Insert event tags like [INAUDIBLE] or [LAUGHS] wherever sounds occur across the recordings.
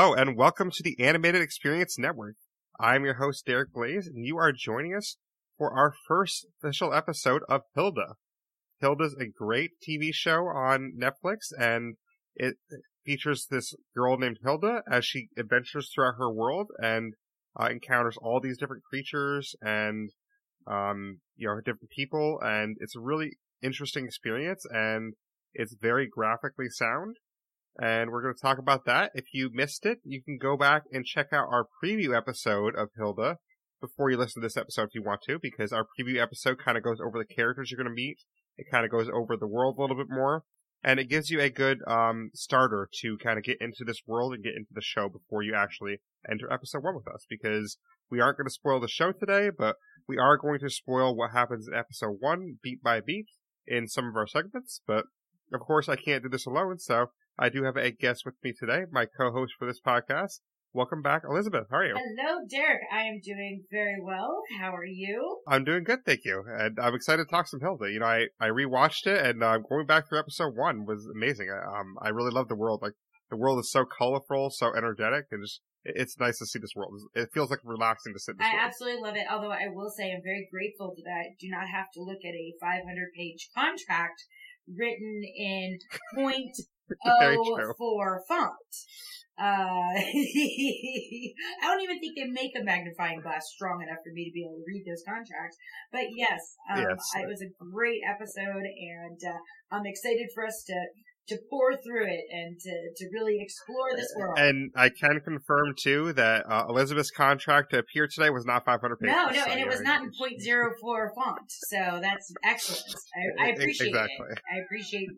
Hello, and welcome to the Animated Experience Network. I'm your host, Derreck Blaise, and you are joining us for our first official episode of Hilda. Hilda's a great TV show on Netflix, and it features this girl named Hilda as she adventures throughout her world and uh, encounters all these different creatures and, um, you know, different people, and it's a really interesting experience, and it's very graphically sound and we're going to talk about that. If you missed it, you can go back and check out our preview episode of Hilda before you listen to this episode if you want to, because our preview episode kind of goes over the characters you're going to meet. It kind of goes over the world a little bit more, and it gives you a good um, starter to kind of get into this world and get into the show before you actually enter episode one with us, because we aren't going to spoil the show today, but we are going to spoil what happens in episode one beat by beat in some of our segments, but of course I can't do this alone, so I do have a guest with me today, my co-host for this podcast. Welcome back, Elizabeth. How are you? Hello, Derreck. I am doing very well. How are you? I'm doing good, thank you. And I'm excited to talk some Hilda. You know, I, I rewatched it and uh, going back through episode one was amazing. Um, I really love the world. Like, the world is so colorful, so energetic, and just, it's nice to see this world. It feels like relaxing to sit I world. absolutely love it. Although I will say I'm very grateful that I do not have to look at a 500 page contract written in [LAUGHS] point [LAUGHS] oh four font. Uh, [LAUGHS] I don't even think they make a magnifying glass strong enough for me to be able to read those contracts. But yes, um, yes. it was a great episode, and uh, I'm excited for us to to pour through it and to, to really explore this world. And I can confirm too that uh, Elizabeth's contract to appear today was not 500 pages. No, no, so and it was not in .04 font, so that's excellent. I, I appreciate exactly. it. I appreciate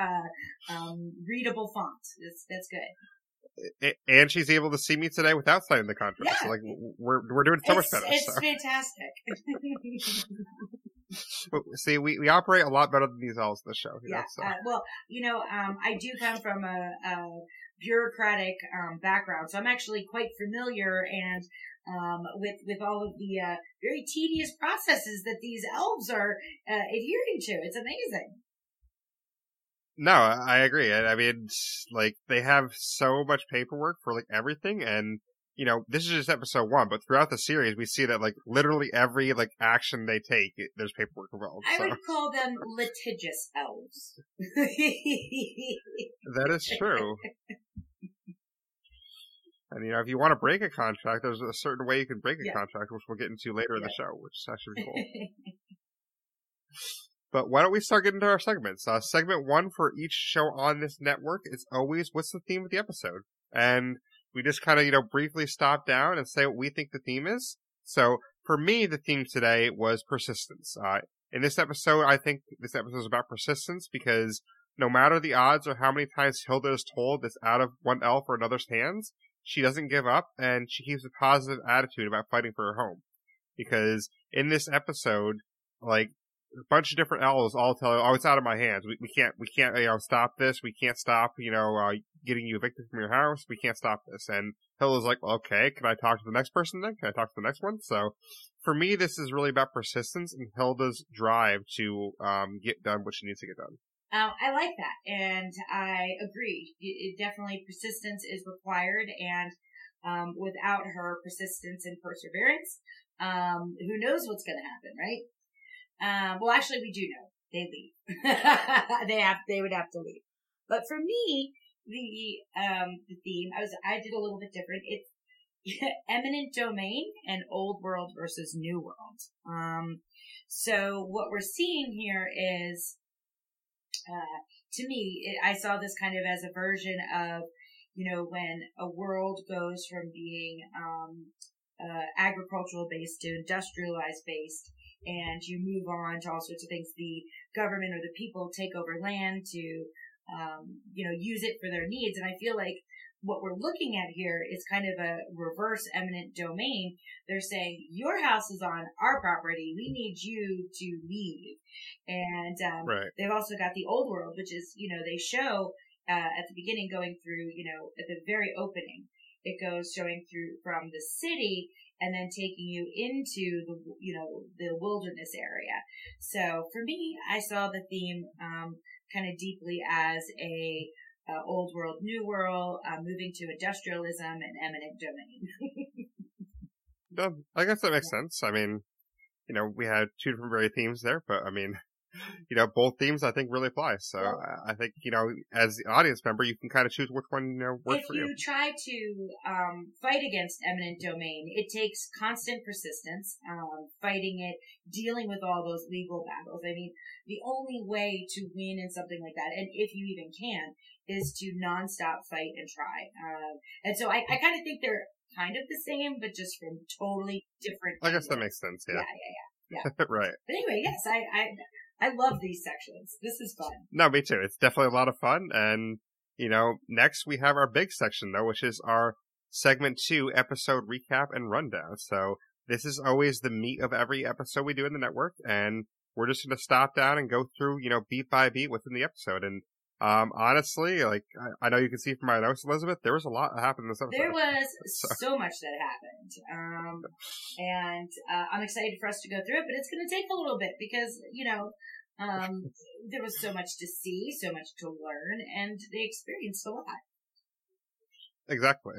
uh, um, readable font. That's that's good. And she's able to see me today without signing the contract. Yeah. So like we're we're doing so it's, much better. It's so. fantastic. [LAUGHS] [LAUGHS] See, we, we operate a lot better than these elves in the show. yeah. So. uh, well, you know, um, I do come from a, a bureaucratic um, background, so I'm actually quite familiar and um, with with all of the uh, very tedious processes that these elves are uh, adhering to. It's amazing. No, I agree. I mean, like they have so much paperwork for like everything, and you know, this is just episode one, but throughout the series, we see that like literally every like action they take, there's paperwork involved. I so. would call them litigious elves. [LAUGHS] that is true. And you know, if you want to break a contract, there's a certain way you can break a yeah. contract, which we'll get into later yeah. in the show, which is actually cool. [LAUGHS] but why don't we start getting to our segments? Uh, segment one for each show on this network is always what's the theme of the episode, and we just kind of, you know, briefly stop down and say what we think the theme is. So for me, the theme today was persistence. Uh, in this episode, I think this episode is about persistence because no matter the odds or how many times Hilda is told it's out of one elf or another's hands, she doesn't give up and she keeps a positive attitude about fighting for her home. Because in this episode, like, a bunch of different elves all tell her, "Oh, it's out of my hands. We, we can't, we can't, you know, stop this. We can't stop, you know, uh, getting you evicted from your house. We can't stop this." And Hilda's like, "Okay, can I talk to the next person then? Can I talk to the next one?" So, for me, this is really about persistence and Hilda's drive to um, get done what she needs to get done. Um, I like that, and I agree. It, it definitely persistence is required, and um, without her persistence and perseverance, um, who knows what's going to happen, right? Um, well, actually, we do know they leave. [LAUGHS] they have, they would have to leave. But for me, the um the theme I was I did a little bit different. It's [LAUGHS] eminent domain and old world versus new world. Um, so what we're seeing here is, uh, to me, it, I saw this kind of as a version of, you know, when a world goes from being um, uh, agricultural based to industrialized based, and you move on to all sorts of things. The government or the people take over land to, um, you know, use it for their needs. And I feel like what we're looking at here is kind of a reverse eminent domain. They're saying your house is on our property. We need you to leave. And um, right. they've also got the old world, which is, you know, they show uh, at the beginning going through, you know, at the very opening, it goes showing through from the city and then taking you into the you know the wilderness area. So for me, I saw the theme um, kind of deeply as a uh, old world, new world, uh, moving to industrialism and eminent domain. [LAUGHS] I guess that makes sense. I mean, you know, we had two different very themes there, but I mean, you know, both themes I think really apply. So Yeah. I- think, you know, as the audience member, you can kind of choose which one, you know, works if for you If you. try to um, fight against eminent domain, it takes constant persistence, um, fighting it, dealing with all those legal battles. I mean, the only way to win in something like that, and if you even can, is to nonstop fight and try. Um, and so I, I kind of think they're kind of the same, but just from totally different. I guess that makes sense. Yeah, Yeah. yeah. [LAUGHS] right. But anyway, yes, I, I I love these sections. This is fun. No, me too. It's definitely a lot of fun. And, you know, next we have our big section though, which is our segment two episode recap and rundown. So this is always the meat of every episode we do in the network. And we're just going to stop down and go through, you know, beat by beat within the episode. And, um, honestly, like, I, I know you can see from my notes, Elizabeth, there was a lot that happened in this episode. There was [LAUGHS] So- so much that happened. Um, and uh, I'm excited for us to go through it, but it's going to take a little bit because, you know, um, there was so much to see, so much to learn, and they experienced a lot. Exactly.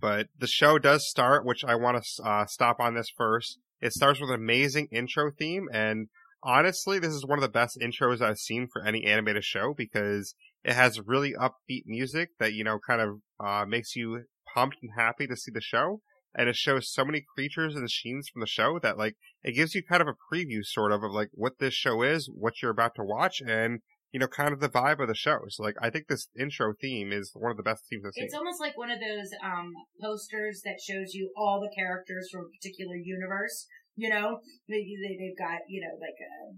But the show does start, which I want to uh, stop on this first. It starts with an amazing intro theme, and honestly, this is one of the best intros I've seen for any animated show because it has really upbeat music that you know kind of uh, makes you pumped and happy to see the show. And it shows so many creatures and scenes from the show that like it gives you kind of a preview, sort of, of like what this show is, what you're about to watch, and you know, kind of the vibe of the show. So like, I think this intro theme is one of the best themes I've seen. It's almost like one of those um, posters that shows you all the characters from a particular universe. You know, they, they, they've got, you know, like uh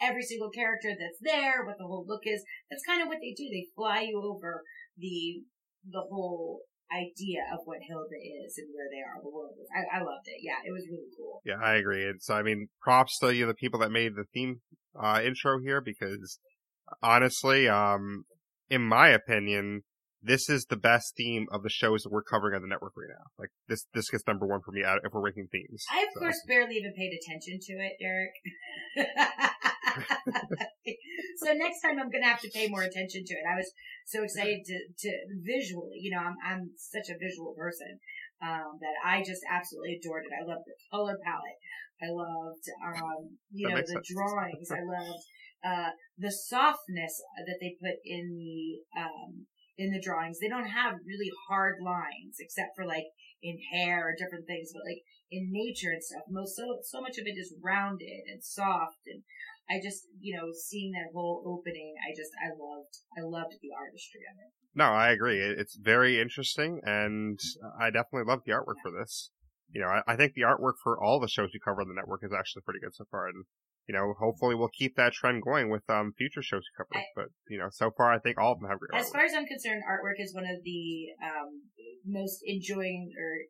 every single character that's there, what the whole look is. That's kind of what they do. They fly you over the the whole idea of what Hilda is and where they are, the world is. I, I loved it. Yeah, it was really cool. Yeah, I agree. It's, I mean, props to you the people that made the theme, uh, intro here because honestly, um, in my opinion, this is the best theme of the shows that we're covering on the network right now. Like this, this gets number one for me out if we're ranking themes. I, of So, course, barely even paid attention to it, Derreck. [LAUGHS] so next time I'm gonna have to pay more attention to it. I was so excited to, to visually, you know, I'm, I'm such a visual person, um, that I just absolutely adored it. I loved the color palette. I loved, um, you That know, the sense. drawings. I [LAUGHS] loved, uh, the softness that they put in the, um, in the drawings. They don't have really hard lines except for like in hair or different things, but like in nature and stuff, most so so much of it is rounded and soft and I just you know seeing that whole opening, I just I loved I loved the artistry of it. No, I agree. It's very interesting, and I definitely love the artwork for this. You know, I, I think the artwork for all the shows we cover on the network is actually pretty good so far, and you know, hopefully we'll keep that trend going with um future shows we cover. But you know, so far I think all of them have great As artwork. far as I'm concerned, artwork is one of the um, most enjoying or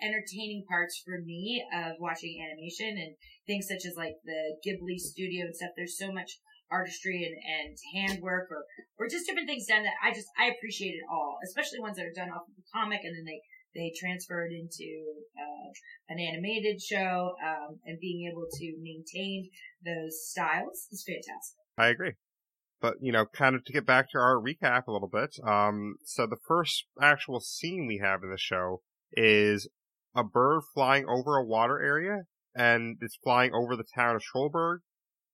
entertaining parts for me of watching animation and things such as like the Ghibli studio and stuff. There's so much artistry and, and handwork or, or just different things done that I just, I appreciate it all, especially ones that are done off of the comic and then they, they transferred into, uh, an animated show, um, and being able to maintain those styles is fantastic. I agree. But, you know, kind of to get back to our recap a little bit, um, so the first actual scene we have in the show is a bird flying over a water area, and it's flying over the town of Trollberg.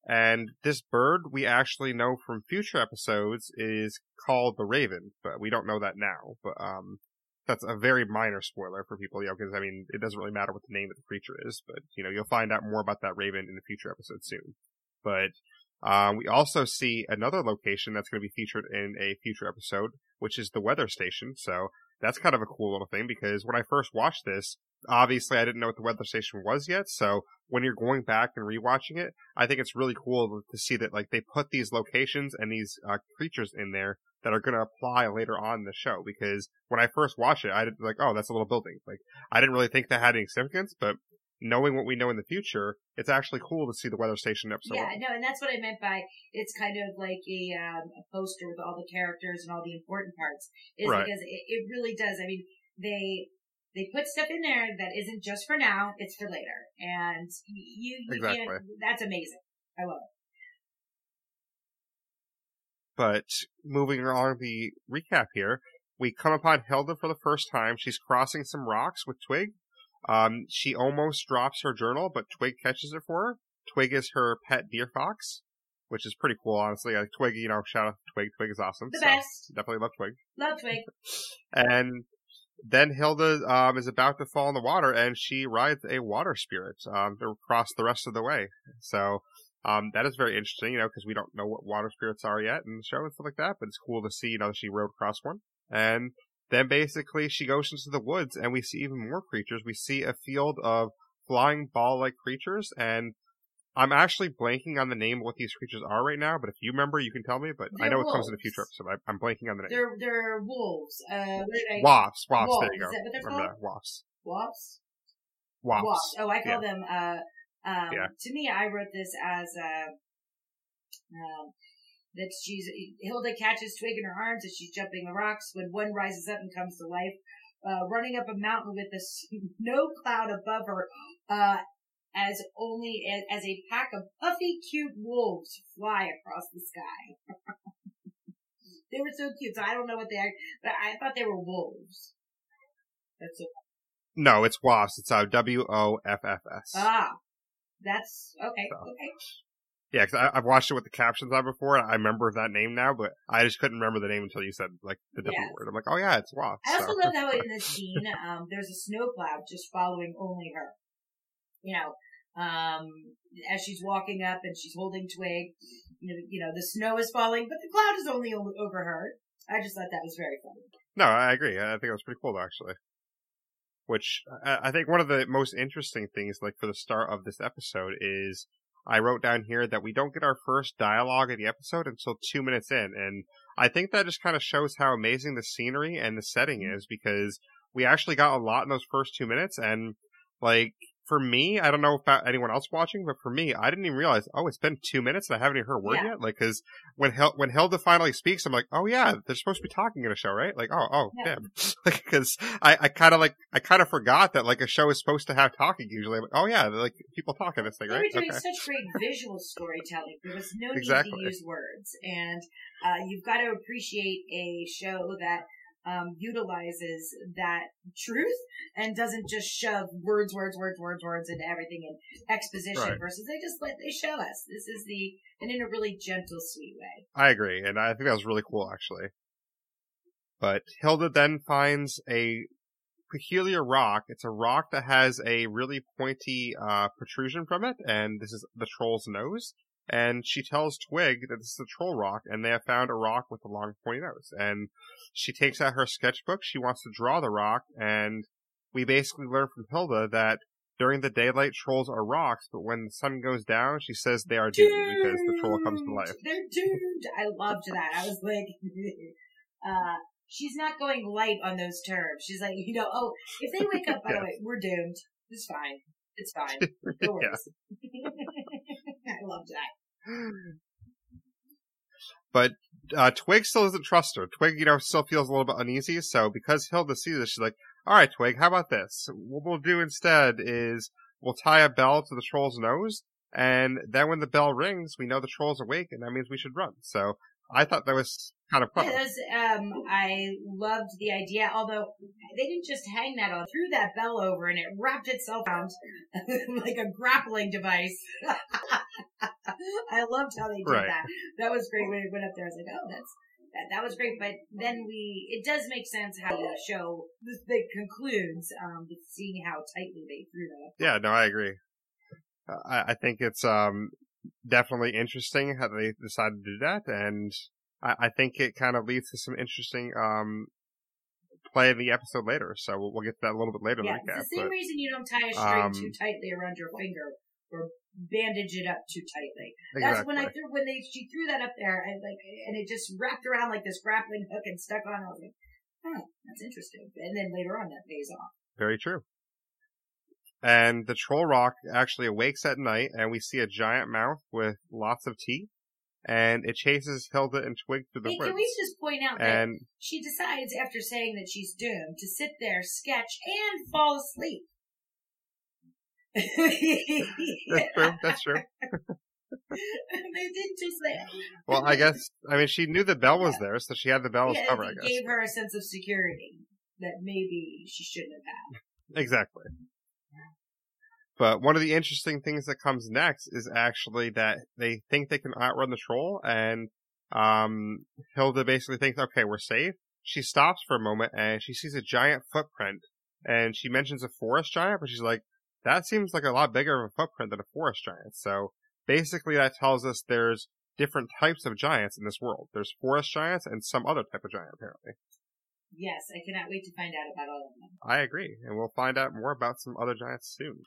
And this bird, we actually know from future episodes, is called the Raven, but we don't know that now. But, um, that's a very minor spoiler for people, you know, because, I mean, it doesn't really matter what the name of the creature is, but, you know, you'll find out more about that Raven in the future episode soon. But, um, we also see another location that's going to be featured in a future episode, which is the weather station. So that's kind of a cool little thing because when I first watched this, obviously I didn't know what the weather station was yet. So when you're going back and rewatching it, I think it's really cool to see that like they put these locations and these uh, creatures in there that are going to apply later on in the show. Because when I first watched it, I did like, oh, that's a little building. Like I didn't really think that had any significance, but knowing what we know in the future, it's actually cool to see the weather station episode. Yeah, no, and that's what I meant by it's kind of like a, um, a poster with all the characters and all the important parts. Is Right. because it, it really does. I mean, they they put stuff in there that isn't just for now; it's for later, and you, you Exactly. That's amazing. I love it. But moving along the recap here, we come upon Hilda for the first time. She's crossing some rocks with Twig. Um, she almost drops her journal, but Twig catches it for her. Twig is her pet deer fox, which is pretty cool, honestly. Like Twig, you know, shout out to Twig. Twig is awesome. The so best. Definitely love Twig. Love Twig. And then Hilda um, is about to fall in the water, and she rides a water spirit um, to cross the rest of the way. So um, that is very interesting, you know, because we don't know what water spirits are yet in the show and stuff like that. But it's cool to see, you know, she rode across one. And then basically she goes into the woods, and we see even more creatures. We see a field of flying ball-like creatures, and I'm actually blanking on the name of what these creatures are right now, but if you remember, you can tell me. But I They're know it comes in a future episode. I, I'm blanking on the name. They're they're wolves. Uh, what did I? Woffs, woffs. There you go. is that what they're Remember called? that? Woffs. Woffs. Woffs. Oh, I call them. Uh, um, Yeah. To me, I wrote this as uh, um, that she's Hilda catches Twig in her arms as she's jumping the rocks when one rises up and comes to life, uh, running up a mountain with a snow [LAUGHS] cloud above her, uh, as only as, as a pack of puffy, cute wolves fly across the sky. [LAUGHS] they were so cute. So I don't know what they are, but I thought they were wolves. That's so No, it's woffs. It's uh, W O F F S. Ah, that's okay. So. Okay. Yeah, because I've watched it with the captions on before. and I remember that name now, but I just couldn't remember the name until you said like the different Yes. word. I'm like, oh yeah, it's woffs. I also so. love how in the scene, um, there's a snow cloud just following only her. You know, um, as she's walking up and she's holding Twig, you know, you know, the snow is falling, but the cloud is only over her. I just thought that was very funny. No, I agree. I think it was pretty cool actually. Which I think one of the most interesting things, like for the start of this episode, is I wrote down here that we don't get our first dialogue of the episode until two minutes in, and I think that just kind of shows how amazing the scenery and the setting mm-hmm. is because we actually got a lot in those first two minutes, and like for me, I don't know about anyone else watching, but for me, I didn't even realize. Oh, it's been two minutes and I haven't even heard a word Yeah. yet. Like, because when Hel- when Hilda finally speaks, I'm like, oh yeah, they're supposed to be talking in a show, right? Like, oh, oh, Yeah. damn. [LAUGHS] Like, because I, I kind of like I kind of forgot that like a show is supposed to have talking usually. I'm like, oh yeah, like people talk in this thing, They right? were doing Okay. such great visual storytelling. There was no need to use words, and uh, you've got to appreciate a show that um, utilizes that truth and doesn't just shove words, words, words, words, words into everything in exposition. Right. Versus they just let they show us this is the and in a really gentle, sweet way. I agree, and I think that was really cool actually. But Hilda then finds a peculiar rock. It's a rock that has a really pointy uh, protrusion from it, and this is the troll's nose. And she tells Twig that this is a troll rock, and they have found a rock with a long pointy nose. And she takes out her sketchbook. She wants to draw the rock, and we basically learn from Hilda that during the daylight, trolls are rocks, but when the sun goes down, she says they are doomed because the troll comes to life. They're doomed. I loved that. I was like, [LAUGHS] uh, she's not going light on those terms. She's like, you know, oh, if they wake up, by the [LAUGHS] Yes. way, we're doomed. It's fine. It's fine. [LAUGHS] No. I loved that. But uh, Twig still doesn't trust her. Twig, you know, still feels a little bit uneasy. So because Hilda sees this, she's like, "All right, Twig, how about this? What we'll do instead is we'll tie a bell to the troll's nose, and then when the bell rings, we know the troll's awake, and that means we should run." So I thought that was kind of Yeah, clever. that was, um, I loved the idea, although they didn't just hang that on, threw that bell over and it wrapped itself around [LAUGHS] like a grappling device. [LAUGHS] I loved how they did Right. that. That was great when it went up there. I was like, oh, that's, that, that was great. But then we, it does make sense how the show, this concludes, um, seeing how tightly they threw that. Yeah, no, I agree. Uh, I, I think it's um definitely interesting how they decided to do that, and I, I think it kind of leads to some interesting um play in the episode later. So we'll, we'll get to that a little bit later Yeah, in the recap. it's the same but- reason you don't tie a string um, too tightly around your finger or bandage it up too tightly. That's exactly. when I threw when they she threw that up there and like and it just wrapped around like this grappling hook and stuck on. I was like, oh, that's interesting. And then later on that pays off. Very true. And the troll rock actually awakes at night, and we see a giant mouth with lots of teeth, and it chases Hilda and Twig through the Hey, woods. can we just point out that she decides after saying that she's doomed to sit there, sketch, and fall asleep. [LAUGHS] that's true. That's true. [LAUGHS] they did just that. Well, I guess I mean she knew the bell was there, so she had the bell as yeah, cover. I guess gave her a sense of security that maybe she shouldn't have had. exactly. But one of the interesting things that comes next is actually that they think they can outrun the troll, and um, Hilda basically thinks, "Okay, we're safe." She stops for a moment and she sees a giant footprint, and she mentions a forest giant, but she's like, "That seems like a lot bigger of a footprint than a forest giant." So basically, that tells us there's different types of giants in this world. There's forest giants and some other type of giant, apparently. Yes, I cannot wait to find out about all of them. I agree, and we'll find out more about some other giants soon.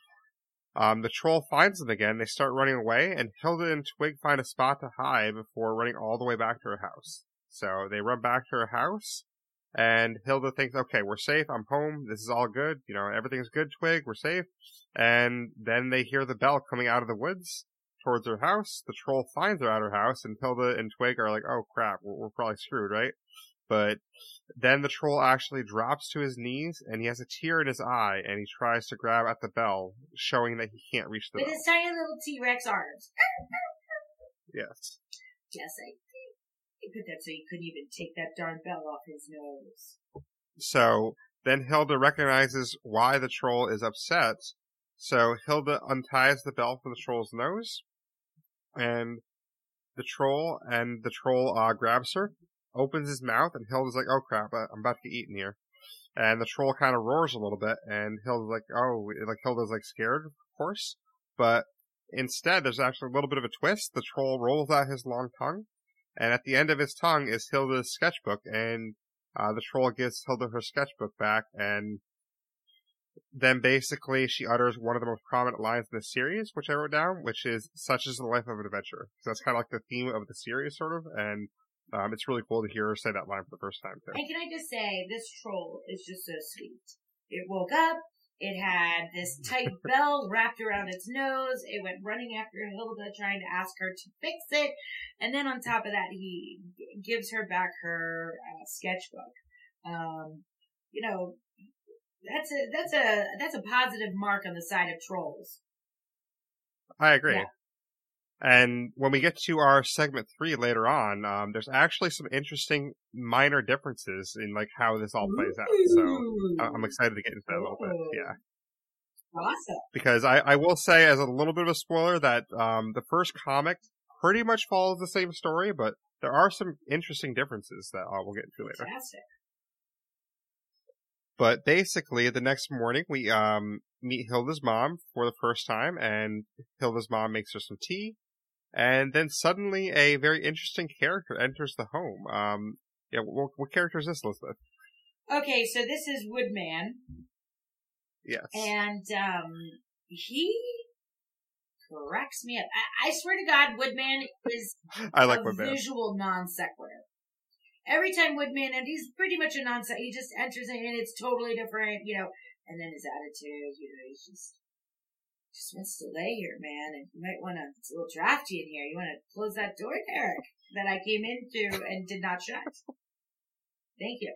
Um, the troll finds them again. They start running away, and Hilda and Twig find a spot to hide before running all the way back to her house. So they run back to her house, and Hilda thinks, "Okay, we're safe. I'm home. This is all good. You know, everything's good. Twig, we're safe." And then they hear the bell coming out of the woods towards her house. The troll finds her at her house, and Hilda and Twig are like, "Oh crap, we're, we're probably screwed, right?" But then the troll actually drops to his knees and he has a tear in his eye and he tries to grab at the bell, showing that he can't reach the With bell. his tiny little T Rex arms. [LAUGHS] Yes. Yes, I think. He put that so he couldn't even take that darn bell off his nose. So then Hilda recognizes why the troll is upset. So Hilda unties the bell from the troll's nose and the troll and the troll uh, grabs her, opens his mouth, and Hilda's like, "Oh crap, I'm about to get eaten here." And the troll kind of roars a little bit, and Hilda's like, "Oh," like Hilda's like scared, of course, but instead there's actually a little bit of a twist. The troll rolls out his long tongue, and at the end of his tongue is Hilda's sketchbook, and uh, the troll gives Hilda her sketchbook back, and then basically she utters one of the most prominent lines in the series, which I wrote down, which is "Such is the life of an adventurer." So that's kind of like the theme of the series, sort of, and um, it's really cool to hear her say that line for the first time too. And can I just say, this troll is just so sweet. It woke up, it had this tight [LAUGHS] bell wrapped around its nose, it went running after Hilda trying to ask her to fix it, and then on top of that, he g- gives her back her uh, sketchbook. Um, you know, that's a, that's a, that's a positive mark on the side of trolls. I agree. Yeah. And when we get to our segment three later on, um, there's actually some interesting minor differences in like how this all plays out. So I'm excited to get into that a little bit. Yeah. Awesome. because I, I will say as a little bit of a spoiler that um, the first comic pretty much follows the same story, but there are some interesting differences that uh, we'll get into later. Fantastic. But basically, the next morning we um, meet Hilda's mom for the first time, and Hilda's mom makes her some tea, and then suddenly a very interesting character enters the home. Um, yeah, what, what character is this, Elizabeth? Okay, so this is Woodman. Yes. and um, he cracks me up. I, I swear to God, Woodman is [LAUGHS] I like a Woodman. visual non sequitur. Every time Woodman, and he's pretty much a non sequitur, he just enters in and it's totally different, you know. And then his attitude, you know, he's just just wants to lay here, man. And you might want to. It's a little drafty in here. You want to close that door, Derreck, that I came into and did not shut. Thank you.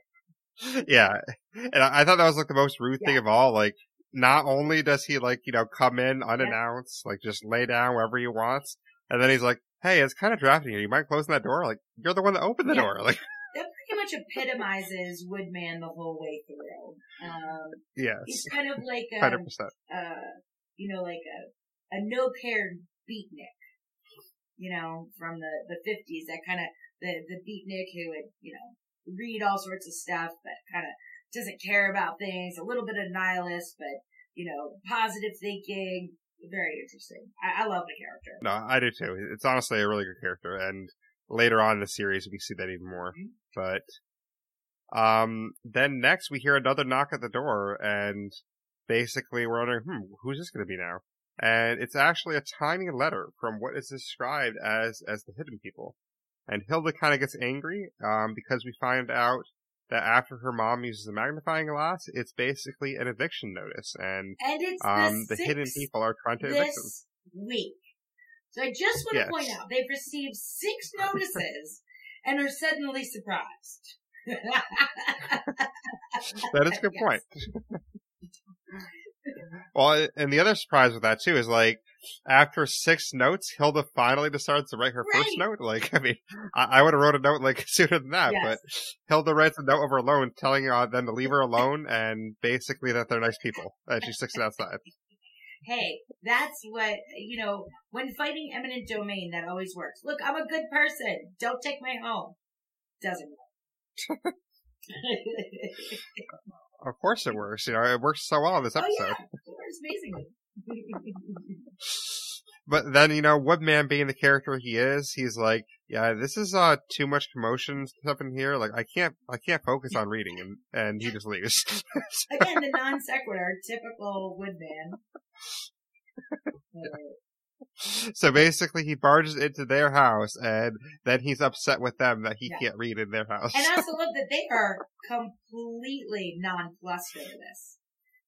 yeah, and I, thought that was like the most rude thing of all. Like, not only does he like you know come in unannounced, like just lay down wherever he wants, and then he's like, "Hey, it's kind of drafting here. You mind closing that door? Like, you're the one that opened the Yeah. door. [LAUGHS] Like, That pretty much epitomizes Woodman the whole way through. Um, yes, He's kind of like a, hundred percent. uh, you know, like a, a no-paired beatnik, you know, from the, the fifties, that kind of, the, the beatnik who would, you know, read all sorts of stuff, but kind of doesn't care about things, a little bit of nihilist, but, you know, positive thinking, very interesting. I, I love the character. No, I do too. It's honestly a really good character, and later on in the series we see that even more. Mhm. But um, then next we hear another knock at the door, and basically we're wondering, hmm, who's this going to be now? And it's actually a tiny letter from what is described as as the hidden people. And Hilda kind of gets angry um, because we find out that after her mom uses a magnifying glass, it's basically an eviction notice, and And um, the, the hidden people are trying to evict them. this week. So I just want to point out they've received six [LAUGHS] notices and are suddenly surprised. [LAUGHS] That is a good Yes. point. [LAUGHS] well, and the other surprise with that too is like after six notes, Hilda finally decides to write her Right. first note. Like, I mean, I, I would have wrote a note like [LAUGHS] sooner than that, Yes. but Hilda writes a note of her alone telling uh, them to leave her [LAUGHS] alone and basically that they're nice people. And she sticks it outside. hey, that's what, you know, when fighting eminent domain, that always works. Look, I'm a good person. Don't take my home. Doesn't work. [LAUGHS] Of course it works. You know, it works so well in this episode. oh yeah, it works amazingly. [LAUGHS] But then, you know, Woodman being the character he is, he's like, yeah, this is, uh, too much commotion stuff in here. Like, I can't, I can't focus on reading. And, and he just leaves. Again, the non sequitur, typical Woodman. [LAUGHS] Uh, [LAUGHS] so basically he barges into their house and then he's upset with them that he Yeah. can't read in their house. And I also [LAUGHS] love that they are completely nonplussed over this.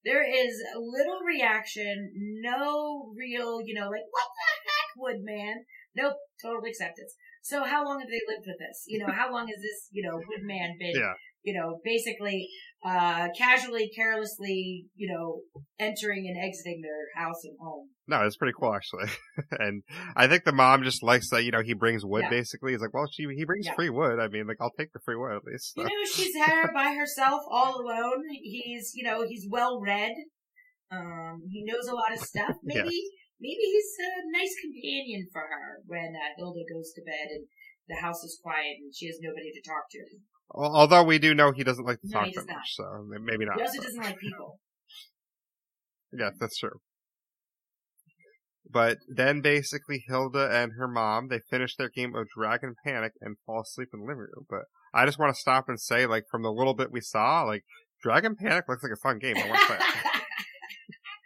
There is little reaction, no real, you know, like, what the heck, Woodman? Nope, total acceptance. So how long have they lived with this? You know, how long has this, you know, Woodman been, Yeah. You know, basically, uh, casually, carelessly, you know, entering and exiting their house and home? No, it's pretty cool actually. [LAUGHS] and I think the mom just likes that, you know, he brings wood Yeah. basically. He's like, well, she, he brings Yeah. free wood. I mean, like, I'll take the free wood at least. You know, she's [LAUGHS] there by herself, all alone. He's, you know, he's well read. Um, he knows a lot of stuff. [LAUGHS] Maybe, maybe he's a nice companion for her when uh, Hilda goes to bed and the house is quiet and she has nobody to talk to. Al- Although we do know he doesn't like to No, talk that much, so maybe not. He also doesn't like people. [LAUGHS] Yeah, that's true. But then basically Hilda and her mom, they finish their game of Dragon Panic and fall asleep in the living room. But I just want to stop and say, like, from the little bit we saw, like, Dragon Panic looks like a fun game. I want to play it. [LAUGHS]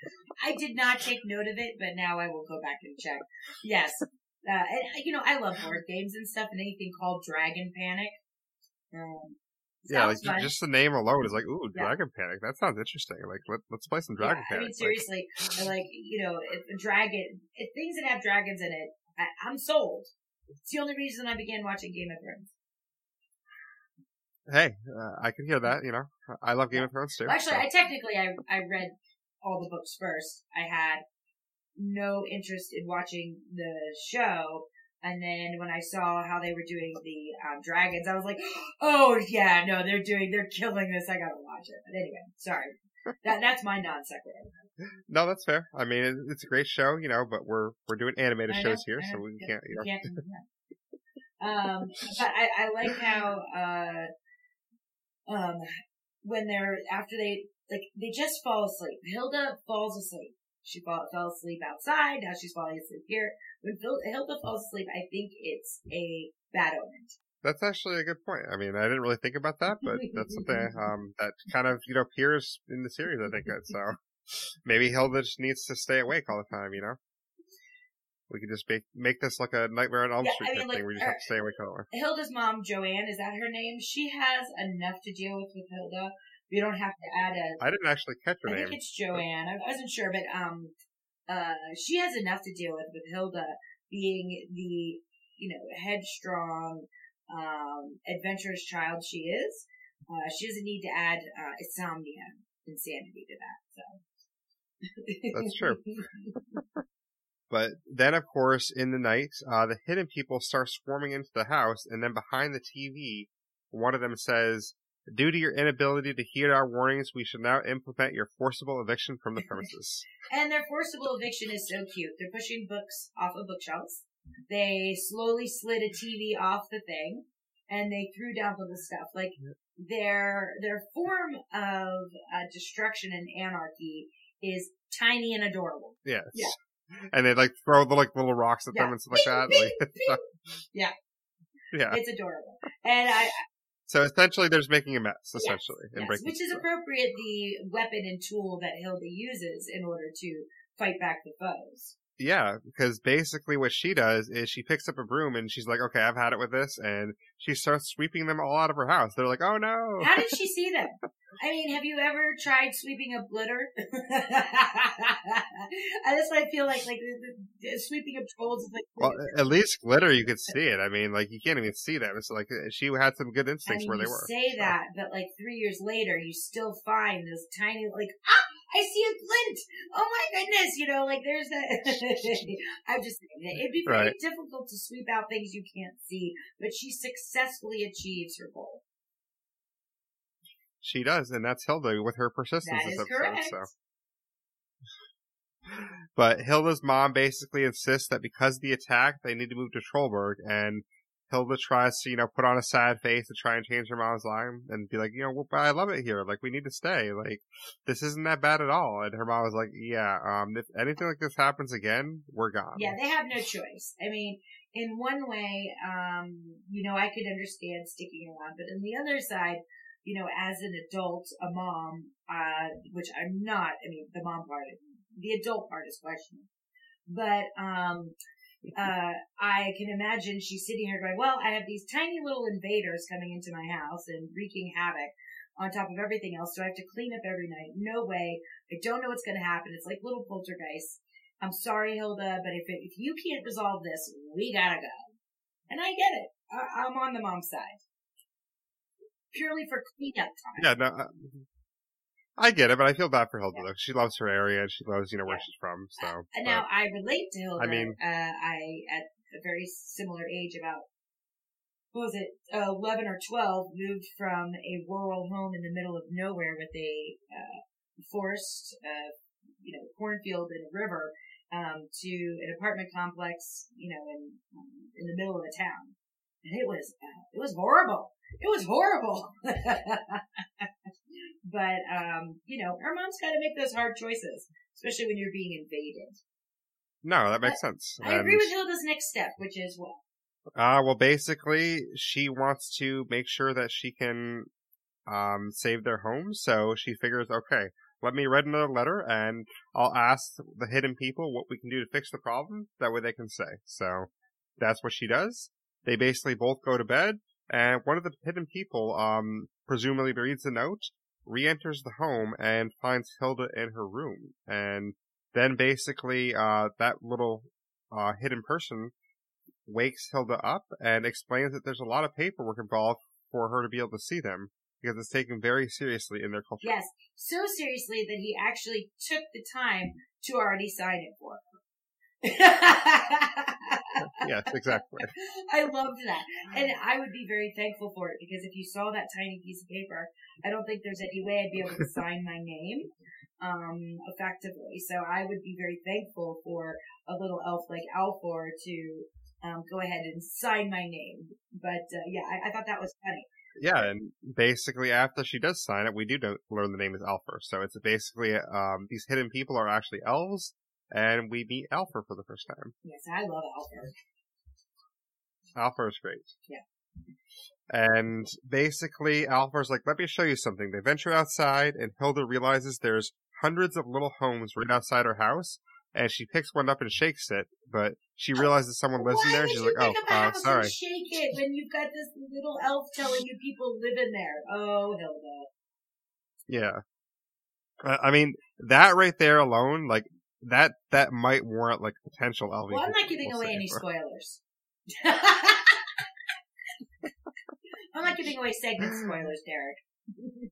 [LAUGHS] I did not take note of it, but now I will go back and check. Yes. Uh, and, you know, I love board games and stuff and anything called Dragon Panic. Um, Yeah, like, fun. just the name alone is like, ooh, Yeah. Dragon Panic. That sounds interesting. Like, let, let's play some Dragon yeah, I mean, seriously, I like, you know, if a dragon, if things that have dragons in it, I, I'm sold. It's the only reason I began watching Game of Thrones. hey, uh, I can hear that, you know. I love Game of Thrones too. Well, actually, so. I technically, I, I read all the books first. I had no interest in watching the show. And then when I saw how they were doing the um, dragons, I was like, [GASPS] "Oh yeah, no, they're doing, they're killing this. I gotta watch it." But anyway, sorry. [LAUGHS] That that's my non sequitur. No, that's fair. I mean, it, it's a great show, you know, but we're we're doing animated I shows here, so we can't, you know. Yeah. yeah. Um, but I, I like how, uh, um, when they're, after they, like, they just fall asleep. Hilda falls asleep. She fall, fell asleep outside. Now she's falling asleep here. When Hilda falls asleep, I think it's a bad omen. That's actually a good point. I mean, I didn't really think about that, but that's something [LAUGHS] um, that kind of you know appears in the series. I think so. Maybe Hilda just needs to stay awake all the time. You know, we could just make make this like a Nightmare on Elm Yeah, Street I mean, like, thing. We just have to stay awake all the time. Hilda's mom, Joanne, is that her name? She has enough to deal with with Hilda. We don't have to add a I didn't actually catch her I name. think it's Joanne. I wasn't sure, but um, uh, she has enough to deal with with Hilda being the you know headstrong, um, adventurous child she is. Uh, she doesn't need to add uh, insomnia, insanity to that. So That's true. [LAUGHS] But then, of course, in the night, uh, the hidden people start swarming into the house, and then behind the TV, one of them says, Due to your inability to heed our warnings, we should now implement your forcible eviction from the premises. [LAUGHS] And their forcible eviction is so cute. They're pushing books off of bookshelves. They slowly slid a TV off the thing, and they threw down all the stuff. Like their their form of uh, destruction and anarchy is tiny and adorable. Yes. Yeah. And they like throw the like little rocks at Yeah. them and stuff like that. Like, [LAUGHS] [LAUGHS] Yeah. yeah. It's adorable, and I So essentially, they're making a mess. Essentially, and yes, which is appropriate the weapon and tool that Hilda uses in order to fight back the foes. Yeah, because basically what she does is she picks up a broom and she's like, "Okay, I've had it with this," and she starts sweeping them all out of her house. They're like, "Oh no!" How did [LAUGHS] she see them? I mean, have you ever tried sweeping up glitter? [LAUGHS] I just I feel like like the, the, the sweeping up trolls is like Well, at least glitter, you could see it. I mean, like you can't even see them. It's like uh, she had some good I instincts mean, where they were. say so. that, but like three years later, you still find those tiny like [LAUGHS] ah I see a glint. Oh my goodness. You know, like there's that. [LAUGHS] I'm just saying it'd be very Right. difficult to sweep out things you can't see, but she successfully achieves her goal. She does, and that's Hilda with her persistence That this episode. correct. So. But Hilda's mom basically insists that because of the attack, they need to move to Trollberg, and Hilda tries to, you know, put on a sad face to try and change her mom's mind and be like, you know, well, I love it here. Like, we need to stay. Like, this isn't that bad at all. And her mom was like, yeah, um, if anything like this happens again, we're gone. Yeah, they have no choice. I mean, in one way, um, you know, I could understand sticking around, but on the other side, you know, as an adult, a mom, uh, which I'm not, I mean, the mom part, the adult part is questionable. But, um, uh, I can imagine she's sitting here going, well, I have these tiny little invaders coming into my house and wreaking havoc on top of everything else. So I have to clean up every night. No way. I don't know what's going to happen. It's like little poltergeists. I'm sorry, Hilda, but if it, if you can't resolve this, we gotta go. And I get it. I, I'm on the mom's side. Purely for cleanup time. Yeah, no, uh, I get it, but I feel bad for Hilda though. She loves her area and she loves, you know, where Yeah. she's from. So, And but- now I relate to Hilda. I mean- uh, I at a very similar age, about what was it, uh, eleven or twelve, moved from a rural home in the middle of nowhere with a uh, forest, uh, you know, cornfield and a river, um, to an apartment complex, you know, in in the middle of a town, and it was uh, it was horrible. It was horrible. [LAUGHS] but um, you know, our mom's got to make those hard choices, especially when you're being invaded. no, that makes sense. I agree with Hilda's next step, which is what? Uh, well, basically, she wants to make sure that she can, um, save their home. So she figures, okay, let me write another letter and I'll ask the hidden people what we can do to fix the problem. That way they can say. So that's what she does. They basically both go to bed and one of the hidden people, um, presumably reads the note, re-enters the home and finds Hilda in her room. And then basically, uh, that little, uh, hidden person wakes Hilda up and explains that there's a lot of paperwork involved for her to be able to see them because it's taken very seriously in their culture. Yes, so seriously that he actually took the time to already sign it for her. [LAUGHS] Yes, exactly. I loved that. And I would be very thankful for it because if you saw that tiny piece of paper, I don't think there's any way I'd be able to [LAUGHS] sign my name um effectively. So I would be very thankful for a little elf like Alfur to um go ahead and sign my name. But uh, yeah, I, I thought that was funny. Yeah, and basically after she does sign it, we do learn the name is Alfur. So it's basically um, these hidden people are actually elves, and we meet Alfur for the first time. Yes, I love Alfur. Alfur is great. Yeah. And basically, Alfur's like, let me show you something. They venture outside, and Hilda realizes there's hundreds of little homes right outside her house, and she picks one up and shakes it, but she realizes someone lives in there, she's like, oh, pick up a uh, sorry. shake it when you've got this little elf telling you people live in there? Oh, Hilda. Yeah. I I mean, that right there alone, like, that, that might warrant, like, potential elven. Well, I'm not giving away any spoilers. [LAUGHS] I'm not giving away segment spoilers, Derreck.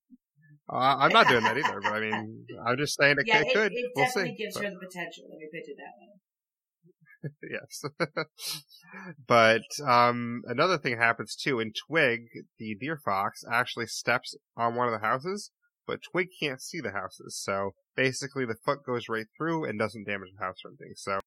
Uh, I'm not doing that [LAUGHS] either, but I mean, I'm just saying it, yeah, it it, could. it we'll definitely see. gives but- her the potential. Let me put it that way. [LAUGHS] yes. but um another thing happens too. In Twig, the deer fox actually steps on one of the houses, but Twig can't see the houses. So basically the foot goes right through and doesn't damage the house or anything. So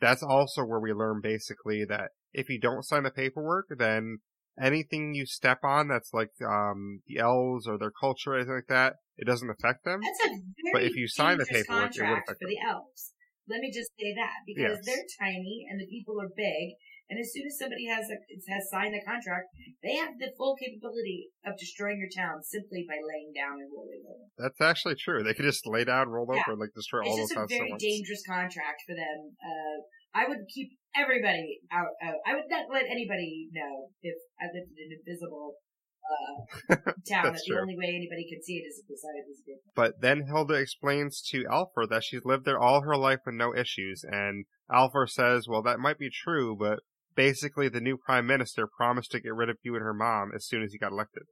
that's also where we learn basically that if you don't sign the paperwork, then anything you step on that's like um the elves or their culture or anything like that, it doesn't affect them. That's a very But if you sign the paperwork, it would affect for the elves. Let me just say that because Yes. they're tiny and the people are big, and as soon as somebody has a, has signed the contract, they have the full capability of destroying your town simply by laying down and rolling over. That's actually true. They could just lay down, roll Yeah. over, and like destroy all It's those just a houses at very dangerous contract for them. Uh, I would keep everybody out, out. I would not let anybody know if I lived in an invisible uh, [LAUGHS] town. The true. only way anybody could see it is if the side of this. But then Hilda explains to Alfur that she's lived there all her life with no issues, and Alfur says, well, that might be true, but basically the new prime minister promised to get rid of you and her mom as soon as he got elected.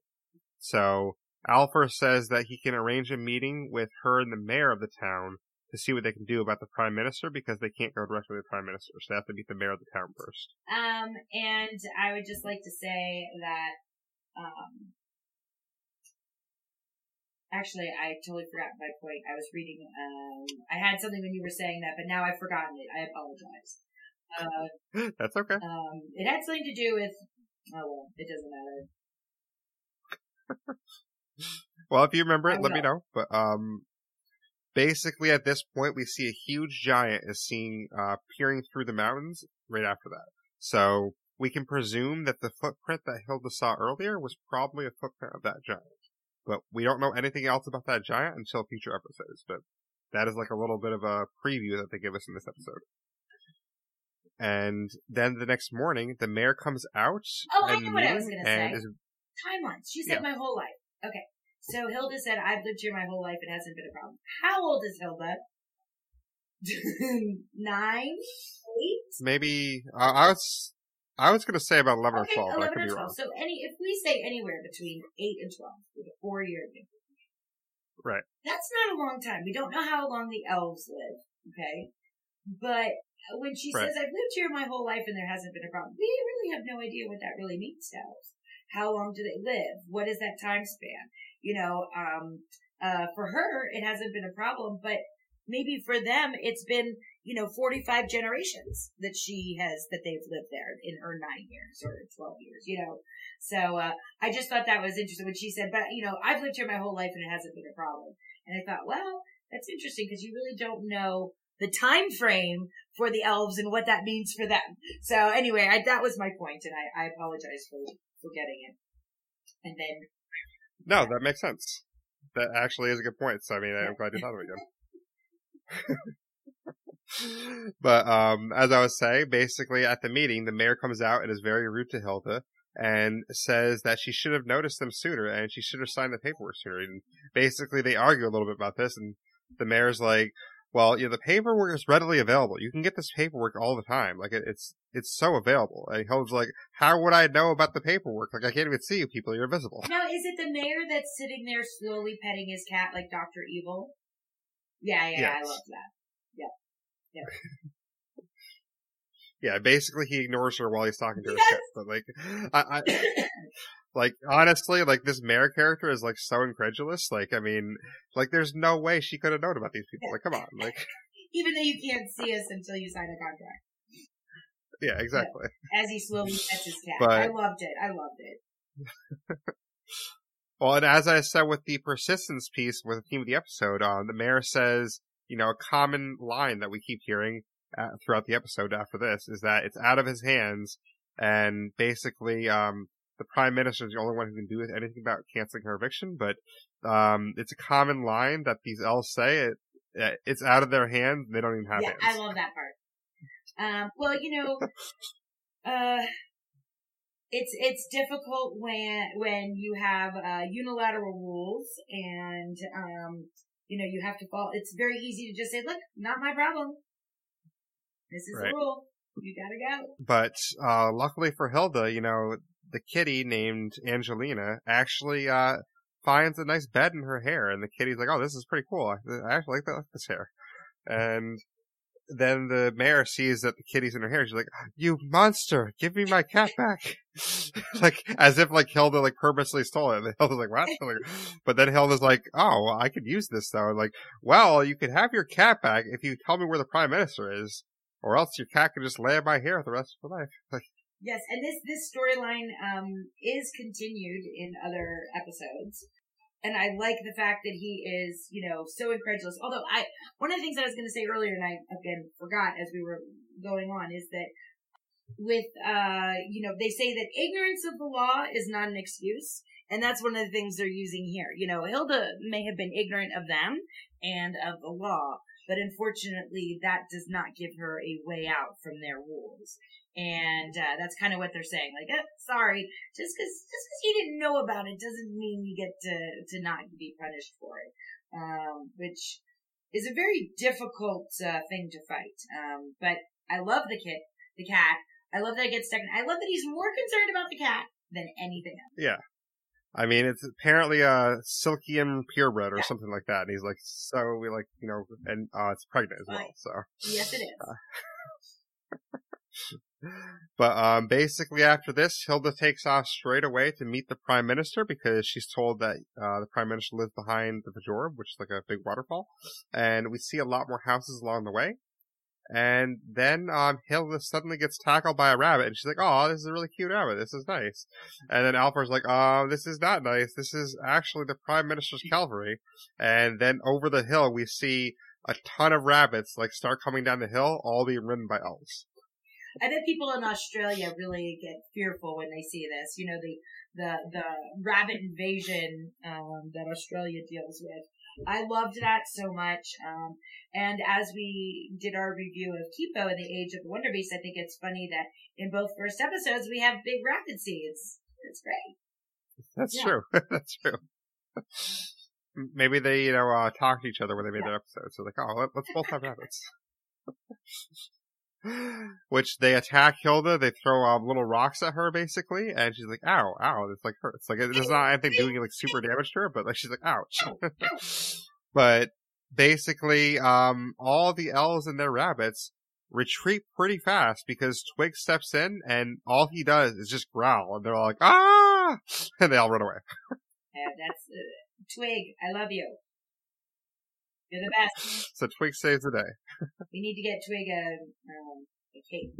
So, Alfur says that he can arrange a meeting with her and the mayor of the town to see what they can do about the prime minister because they can't go directly to the prime minister, so they have to meet the mayor of the town first. Um, and I would just like to say that, um, actually, I totally forgot my point. I was reading, um, I had something when you were saying that, but now I've forgotten it. I apologize. Uh, That's okay. um, it had something to do with, oh well, it doesn't matter. [LAUGHS] Well, if you remember it, let me know. But um, basically, at this point, we see a huge giant is seen uh, peering through the mountains right after that. So we can presume that the footprint that Hilda saw earlier was probably a footprint of that giant. But we don't know anything else about that giant until future episodes. But that is like a little bit of a preview that they give us in this episode. And then the next morning, the mayor comes out. Oh, I and know what I was gonna say. is- Timelines. She said Yeah. my whole life. Okay. So Hilda said, I've lived here my whole life. It hasn't been a problem. How old is Hilda? [LAUGHS] Nine? Eight? maybe uh, I was I was gonna say about eleven okay, or twelve, but I 11 could or be 12. wrong. So any, if we say anywhere between 8 and 12, with a four year Right. That's not a long time. We don't know how long the elves live, okay? But when she Right. says, I've lived here my whole life and there hasn't been a problem, we really have no idea what that really means. How long do they live? What is that time span? You know, um, uh, for her, it hasn't been a problem, but maybe for them, it's been, you know, 45 generations that she has, that they've lived there in her nine years or 12 years, you know. So, uh, I just thought that was interesting when she said, but, you know, I've lived here my whole life and it hasn't been a problem. And I thought, well, that's interesting because you really don't know the time frame for the elves and what that means for them. So anyway, I, that was my point and I, I apologize for forgetting it. And then No, that makes sense. That actually is a good point. So I mean, I'm glad you thought of it again. [LAUGHS] but um, as I was saying, basically at the meeting, the mayor comes out and is very rude to Hilda and says that she should have noticed them sooner and she should have signed the paperwork sooner. And basically, they argue a little bit about this, and the mayor's like, "Well, you know, the paperwork is readily available. You can get this paperwork all the time. Like it, it's it's so available." And Hilda's like, "How would I know about the paperwork? Like I can't even see you people. You're invisible." now is it the mayor that's sitting there slowly petting his cat like Doctor Evil? Yeah, yeah, I love that. Yeah, Yeah. [LAUGHS] Yeah, basically he ignores her while he's talking to his Yes. kid. But like, I, I [COUGHS] [COUGHS] like honestly, like this mayor character is like so incredulous. Like, I mean, like there's no way she could have known about these people. Like, come on, like, [LAUGHS] Even though you can't see us until you sign a contract. yeah, exactly. As he slowly pets his cat. But- I loved it. I loved it. [LAUGHS] Well, and as I said with the persistence piece with the theme of the episode, um, the mayor says, you know, a common line that we keep hearing uh, throughout the episode after this is that it's out of his hands, and basically, um, the prime minister is the only one who can do anything about canceling her eviction. But um, it's a common line that these elves say. It, it's out of their hands. They don't even have yeah, I love that part. Um, well, you know, [LAUGHS] uh, it's it's difficult when when you have uh, unilateral rules and um, you know you have to follow. It's very easy to just say, "Look, not my problem. This is Right. the rule. You gotta go." But uh, luckily for Hilda, you know, the kitty named Angelina actually uh, finds a nice bed in her hair, and the kitty's like, "Oh, this is pretty cool. I, I actually like, like this hair." And then the mayor sees that the kitty's in her hair. She's like, "You monster! Give me my cat back!" [LAUGHS] like as if like Hilda like purposely stole it. And Hilda's like, "What?" But then Hilda's like, "Oh, well, I could use this though." And like, well, you could have your cat back if you tell me where the prime minister is. Or else your cat could just lay in my hair the rest of her life. Like, Yes, and this this storyline um, is continued in other episodes, and I like the fact that he is, you know, so incredulous. Although I, one of the things I was going to say earlier, and I again forgot as we were going on, is that with, uh, you know, they say that ignorance of the law is not an excuse, and that's one of the things they're using here. You know, Hilda may have been ignorant of them and of the law, but unfortunately, that does not give her a way out from their rules. And uh, that's kind of what they're saying. Like, oh, sorry, just because just because you didn't know about it doesn't mean you get to to not be punished for it. Um, which is a very difficult uh, thing to fight. Um, but I love the kid, the cat. I love that it gets stuck. In, I love that he's more concerned about the cat than anything else. Yeah. I mean, it's apparently a silkian purebred or Yeah. something like that. And he's like, so we like, you know, and uh, it's pregnant as well. So, Yes, it is. [LAUGHS] but um, basically after this, Hilda takes off straight away to meet the prime minister because she's told that uh, the prime minister lives behind the Fjord, which is like a big waterfall, and we see a lot more houses along the way. And then um, Hilda suddenly gets tackled by a rabbit, and she's like, "Oh, this is a really cute rabbit. This is nice." And then Alfur's like, "Oh, this is not nice. This is actually the prime minister's cavalry." And then over the hill, we see a ton of rabbits like start coming down the hill, all being ridden by elves. I bet people in Australia really get fearful when they see this. You know, the the the rabbit invasion um, that Australia deals with. I loved that so much. Um, and as we did our review of Kipo and the Age of the Wonder Beast, I think it's funny that in both first episodes we have big rabbit seeds. It's great. That's Yeah. true. [LAUGHS] That's true. Maybe they, you know, uh, talked to each other when they made Yeah. their episodes. So like, oh, let's both have rabbits. [LAUGHS] [GASPS] Which they attack Hilda. They throw um, little rocks at her, basically, and she's like, "Ow, ow!" It's like hurts. Like it's not anything doing like super damage to her, but like she's like, "Ouch!" [LAUGHS] but basically, um, all the elves and their rabbits retreat pretty fast because Twig steps in, and all he does is just growl, and they're all like, "Ah!" [LAUGHS] and they all run away. Yeah, that's uh, Twig. I love you. You're the best. So Twig saves the day. We need to get Twig a um, a cape.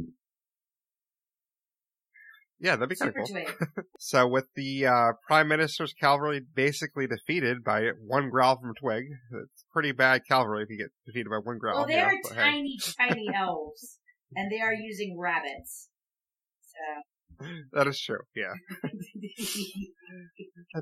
Yeah, that'd be kind of cool. [LAUGHS] So with the uh, Prime Minister's cavalry basically defeated by one growl from Twig, it's pretty bad cavalry if you get defeated by one growl. Well, they are but hey. tiny, tiny [LAUGHS] elves, and they are using rabbits. So, [LAUGHS] That is true, yeah. [LAUGHS]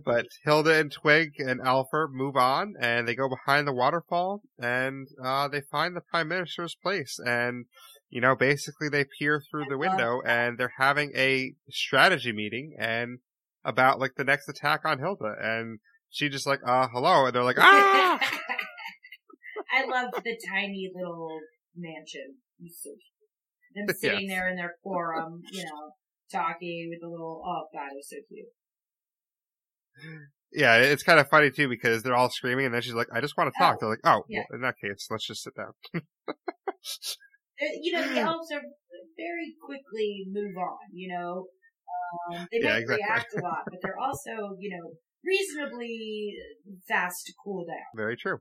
But Hilda and Twig and Alfur move on, and they go behind the waterfall, and uh, they find the Prime Minister's place, and you know, basically they peer through the window, and they're having a strategy meeting, and about like the next attack on Hilda, and she just like, uh, hello, and they're like, ah. [LAUGHS] I loved the tiny little mansion. Them sitting Yes. there in their quorum, you know, talking with the little. Oh God, it was so cute. Yeah, it's kind of funny too because they're all screaming, and then she's like, "I just want to talk." Oh, They're like, "Oh, yeah. well, in that case, let's just sit down." [LAUGHS] Uh, You know, the elves [LAUGHS] are very quickly move on. You know, um, they Yeah, might exactly. react a lot, but they're also, you know, reasonably fast to cool down. Very true.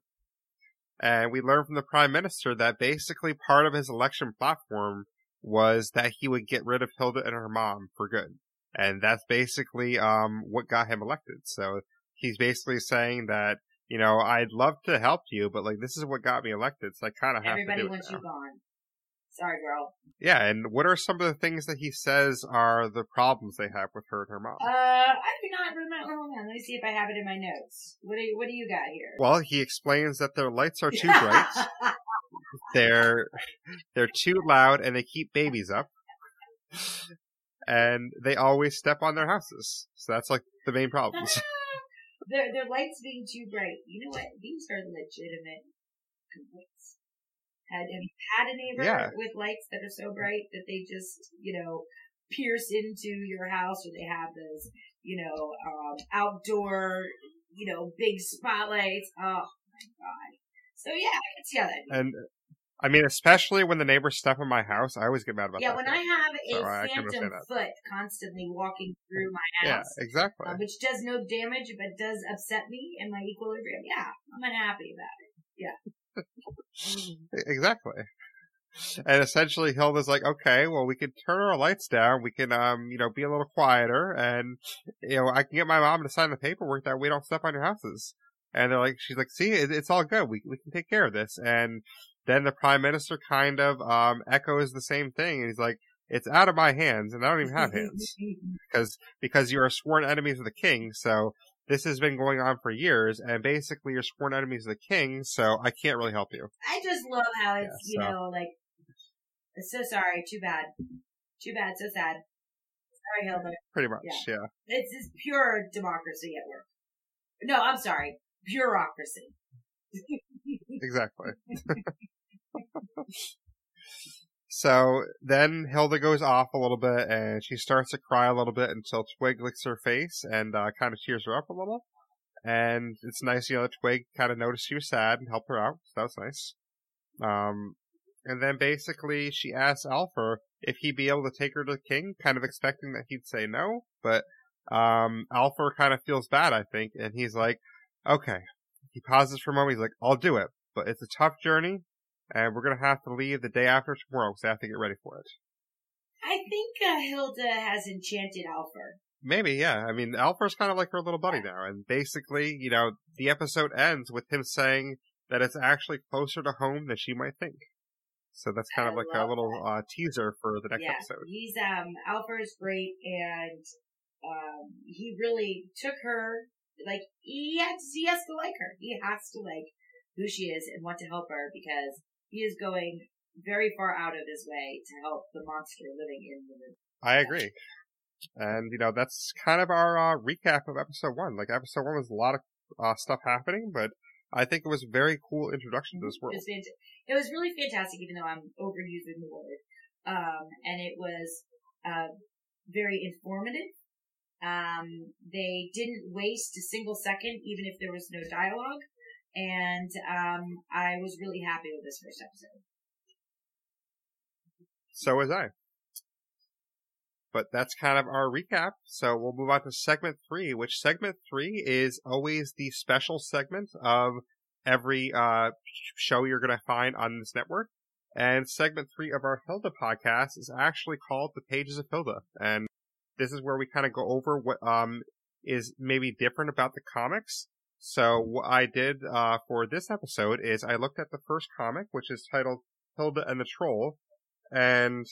And we learned from the prime minister that basically part of his election platform was that he would get rid of Hilda and her mom for good, and that's basically um what got him elected. So he's basically saying that you know I'd love to help you, but like this is what got me elected, so I kind of have Everybody to do wants it now. you gone. Sorry, girl. Yeah, and what are some of the things that he says are the problems they have with her and her mom? Uh, I do not remember. Hold on, let me see if I have it in my notes. What do you, what do you got here? Well, he explains that their lights are too [LAUGHS] bright, they're they're too loud, and they keep babies up, and they always step on their houses. So that's like the main problems. [LAUGHS] [LAUGHS] their their lights being too bright. You know what? These are legitimate complaints. Had have you had a neighbor Yeah. with lights that are so bright that they just you know pierce into your house, or they have those you know um, outdoor you know big spotlights? Oh my god! So yeah, I can see how that. and I mean, especially when the neighbors step on my house, I always get mad about Yeah, that. Yeah, when too. I have a So phantom foot constantly walking through my house. yeah, exactly, uh, which does no damage but does upset me and my equilibrium. Yeah, I'm unhappy about it. Yeah. [LAUGHS] exactly. And essentially, Hilda's like, okay, well, we can turn our lights down. We can, um, you know, be a little quieter, and you know, I can get my mom to sign the paperwork that we don't step on your houses. And they're like, she's like, see, it, it's all good. We we can take care of this. And then the prime minister kind of um echoes the same thing, and he's like, it's out of my hands, and I don't even have hands [LAUGHS] because because you are sworn enemies of the king. So this has been going on for years, and basically you're sworn enemies of the king. So I can't really help you. I just love how it's, Yeah, you know, like, so sorry, too bad. Too bad, so sad. Sorry, Hilda. Pretty much, yeah. It's just pure democracy at work. No, I'm sorry. Bureaucracy. [LAUGHS] exactly. [LAUGHS] So then Hilda goes off a little bit and she starts to cry a little bit until Twig licks her face and uh, kind of cheers her up a little. And it's nice, you know, Twig kind of noticed she was sad and helped her out. So that was nice. Um, and then basically she asks Alfur if he'd be able to take her to the king, kind of expecting that he'd say no. But um, Alfur kind of feels bad, I think, and he's like, okay. He pauses for a moment. He's like, I'll do it, but it's a tough journey, and we're gonna have to leave the day after tomorrow because I have to get ready for it. I think uh, Hilda has enchanted Alfur. Maybe, yeah. I mean, Alfur's kind of like her little buddy now, and basically, you know, the episode ends with him saying that it's actually closer to home than she might think. So that's kind I of like a little uh, teaser for the next yeah, episode. he's um is great, and um he really took her like he has he has to like her. He has to like who she is and want to help her because he is going very far out of his way to help the monster living in the room. I agree. And, you know, that's kind of our uh, recap of episode one. Like, episode one was a lot of uh, stuff happening, but I think it was a very cool introduction to this It world. was, fant- it was really fantastic, even though I'm overusing the word. Um, and it was uh, very informative. Um, they didn't waste a single second, even if there was no dialogue. And um, I was really happy with this first episode. So was I. But that's kind of our recap. So we'll move on to segment three, which segment three is always the special segment of every uh, show you're going to find on this network. And segment three of our Hilda podcast is actually called The Pages of Hilda. And this is where we kind of go over what um, is maybe different about the comics. So what I did uh, for this episode is I looked at the first comic, which is titled Hilda and the Troll. And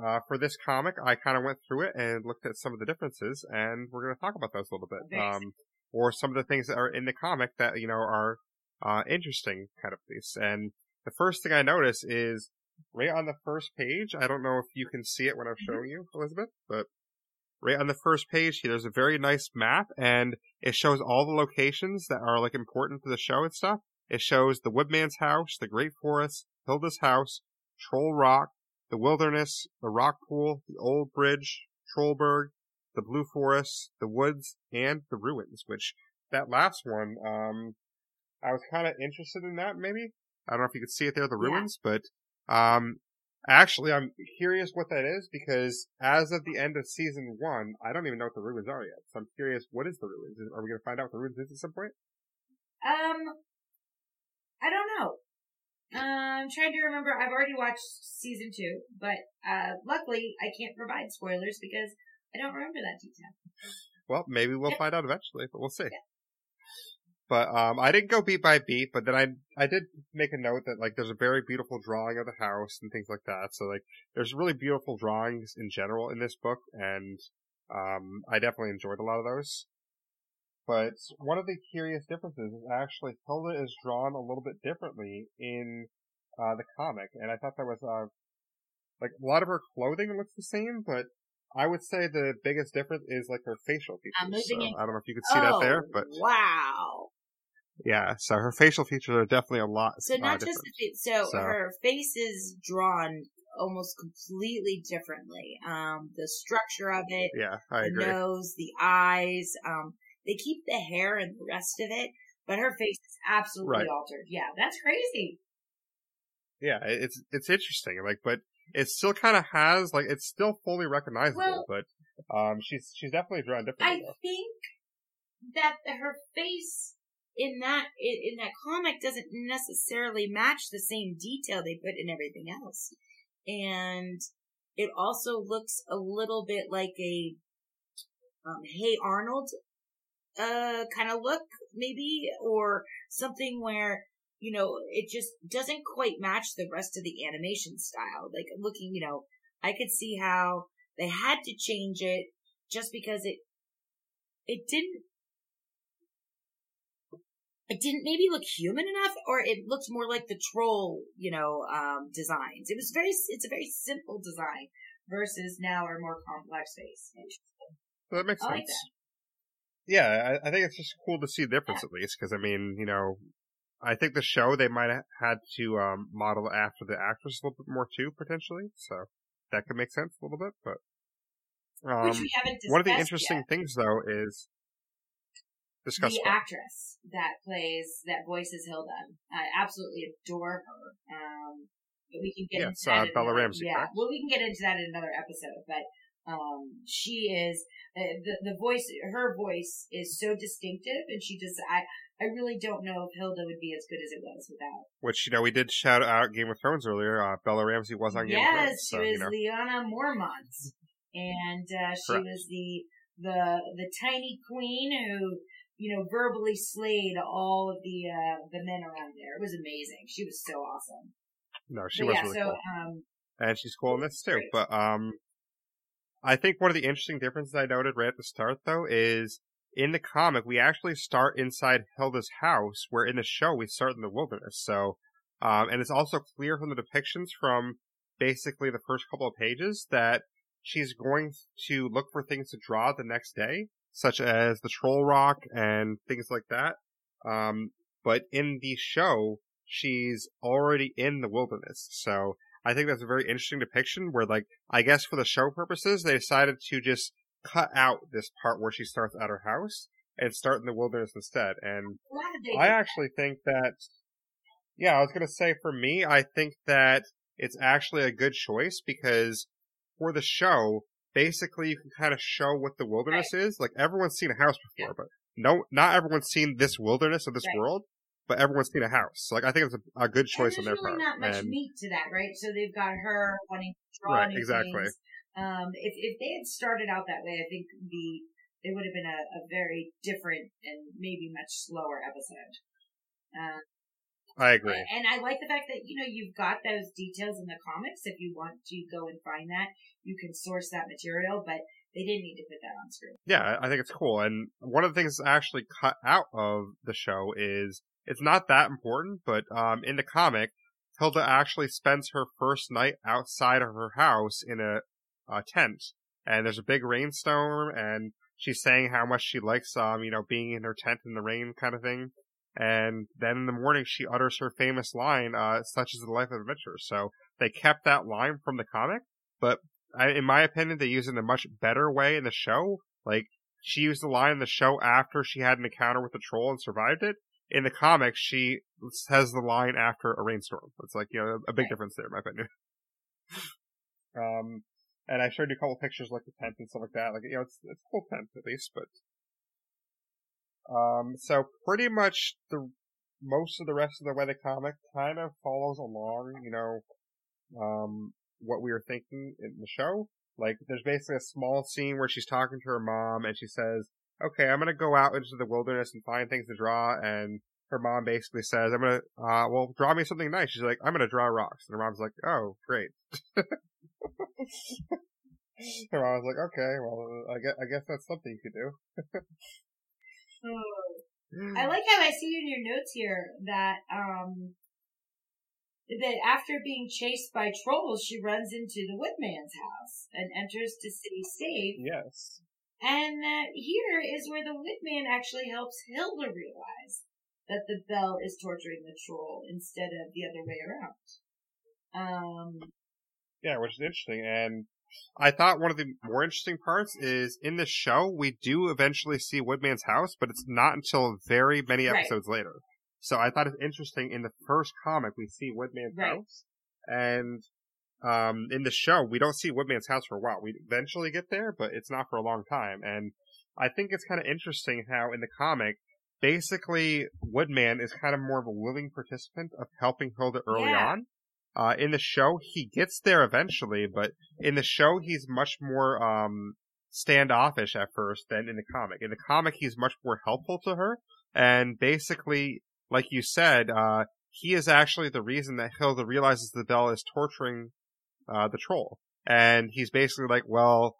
uh, for this comic, I kind of went through it and looked at some of the differences, and we're going to talk about those a little bit. Um, or some of the things that are in the comic that, you know, are uh, interesting, kind of things. And the first thing I notice is right on the first page. I don't know if you can see it when I'm Mhm. showing you, Elizabeth, but right on the first page here, there's a very nice map, and it shows all the locations that are like important to the show and stuff. It shows the Woodman's house, the Great Forest, Hilda's house, Troll Rock, the Wilderness, the Rock Pool, the Old Bridge, Trollberg, the Blue Forest, the Woods, and the Ruins. Which that last one, um, I was kind of interested in that. Maybe I don't know if you could see it there, the Yeah. Ruins, but um, actually, I'm curious what that is because as of the end of season one, I don't even know what the Ruins are yet. So I'm curious, what is the Ruins? Are we going to find out what the Ruins is at some point? Um, I don't know. Uh, I'm trying to remember. I've already watched season two, but uh, luckily I can't provide spoilers because I don't remember that detail. Well, maybe we'll find out eventually, but we'll see. But um, I didn't go beat by beat, but then I I did make a note that like there's a very beautiful drawing of the house and things like that. So like there's really beautiful drawings in general in this book, and um, I definitely enjoyed a lot of those. But one of the curious differences is actually Hilda is drawn a little bit differently in uh, the comic, and I thought that was uh, like a lot of her clothing looks the same, but I would say the biggest difference is like her facial features. I'm moving So in- I don't know if you could see that there, Oh, but wow. Yeah, so her facial features are definitely a lot. So not just the, fa- so, So- her face is drawn almost completely differently. Um, the structure of it, Yeah, I the agree. nose, the eyes. Um, they keep the hair and the rest of it, but her face is absolutely Right. altered. Yeah, that's crazy. Yeah, it's it's interesting. Like, but it still kind of has like it's still fully recognizable, Well- but um, she's she's definitely drawn I differently. though. think that the, her face in that in, that comic doesn't necessarily match the same detail they put in everything else, and it also looks a little bit like a um, Hey Arnold uh kind of look maybe or something where you know it just doesn't quite match the rest of the animation style. Like looking you know i could see how they had to change it just because it it didn't it didn't maybe look human enough or it looked more like the troll you know um designs it was very it's a very simple design versus now our more complex face So that makes I like sense. Yeah, I, I think it's just cool to see the difference at least, because I mean, you know, I think the show they might have had to um, model after the actress a little bit more too, potentially. So that could make sense a little bit. But um, one of the interesting yet. things though is discuss the what? actress that plays that voices Hilda. I absolutely adore her. Um, but we can get Yes, into that. uh, in Bella another- Ramsey, Yeah, correct? well, we can get into that in another episode. But um, she is uh, the the voice. Her voice is so distinctive, and she just I. I really don't know if Hilda would be as good as it was without. Which you know we did shout out Game of Thrones earlier. Uh, Bella Ramsey was on Game of Thrones. yes, she so was you know Mormont, and uh, she Correct. was the the the tiny queen who you know verbally slayed all of the uh, the men around there. It was amazing. She was so awesome. no, she But was yeah, really so cool. um, and she's cool in this too. Great. But um, I think one of the interesting differences I noted right at the start though is in the comic we actually start inside Hilda's house, where in the show we start in the wilderness. So, um, and it's also clear from the depictions from basically the first couple of pages that she's going to look for things to draw the next day, such as the troll rock and things like that. Um, but in the show, she's already in the wilderness. So I think that's a very interesting depiction where, like, I guess for the show purposes, they decided to just cut out this part where she starts at her house and start in the wilderness instead. And I actually think that, yeah, I was going to say for me, I think that it's actually a good choice because for the show, basically you can kind of show what the wilderness is. Like everyone's seen a house before, but no, not everyone's seen this wilderness or this Right. world, but everyone's seen a house. So like I think it's a, a good choice on there's their really part. not much and meat to that, right? So they've got her wanting to draw Right, new exactly. things. Um, if if they had started out that way, I think the it would have been a, a very different and maybe much slower episode. Uh, I agree. And I like the fact that, you know, you've got those details in the comics. If you want to go and find that, you can source that material, but they didn't need to put that on screen. Yeah, I think it's cool. And one of the things that's actually cut out of the show is it's not that important, but um, in the comic, Hilda actually spends her first night outside of her house in a, a tent, and there's a big rainstorm, and she's saying how much she likes, um, you know, being in her tent in the rain, kind of thing. And then in the morning, she utters her famous line, uh, "Such is the life of adventure." So they kept that line from the comic, but I, in my opinion, they use it in a much better way in the show. Like she used the line in the show after she had an encounter with the troll and survived it. In the comics, she says the line after a rainstorm. It's like you know a big difference there, in my opinion. [LAUGHS] um, and I showed you a couple pictures like the tent and stuff like that. Like you know, it's it's a cool tent at least, but um, so pretty much the most of the rest of the weather comic kind of follows along. You know, um, what we were thinking in the show. Like, there's basically a small scene where she's talking to her mom and she says, okay, I'm gonna go out into the wilderness and find things to draw. And her mom basically says, I'm gonna, uh, well, draw me something nice. She's like, I'm gonna draw rocks. And her mom's like, oh, great. [LAUGHS] her mom's like, okay, well, I guess, I guess that's something you could do. [LAUGHS] I like how I see in your notes here that, um, that after being chased by trolls, she runs into the Woodman's house and enters to stay safe. yes. And uh, here is where the Woodman actually helps Hilda realize that the bell is torturing the troll instead of the other way around. Um, Yeah, which is interesting. And I thought one of the more interesting parts is in the show, we do eventually see Woodman's house, but it's not until very many Right. episodes later. So I thought it's interesting. In the first comic, we see Woodman's Right. house. And um, in the show, we don't see Woodman's house for a while. We eventually get there, but it's not for a long time. And I think it's kind of interesting how in the comic, basically Woodman is kind of more of a willing participant of helping Hilda early Yeah. on. Uh, in the show, he gets there eventually, but in the show, he's much more, um, standoffish at first than in the comic. In the comic, he's much more helpful to her, and basically, like you said, uh, he is actually the reason that Hilda realizes the bell is torturing, uh, the troll. And he's basically like, well,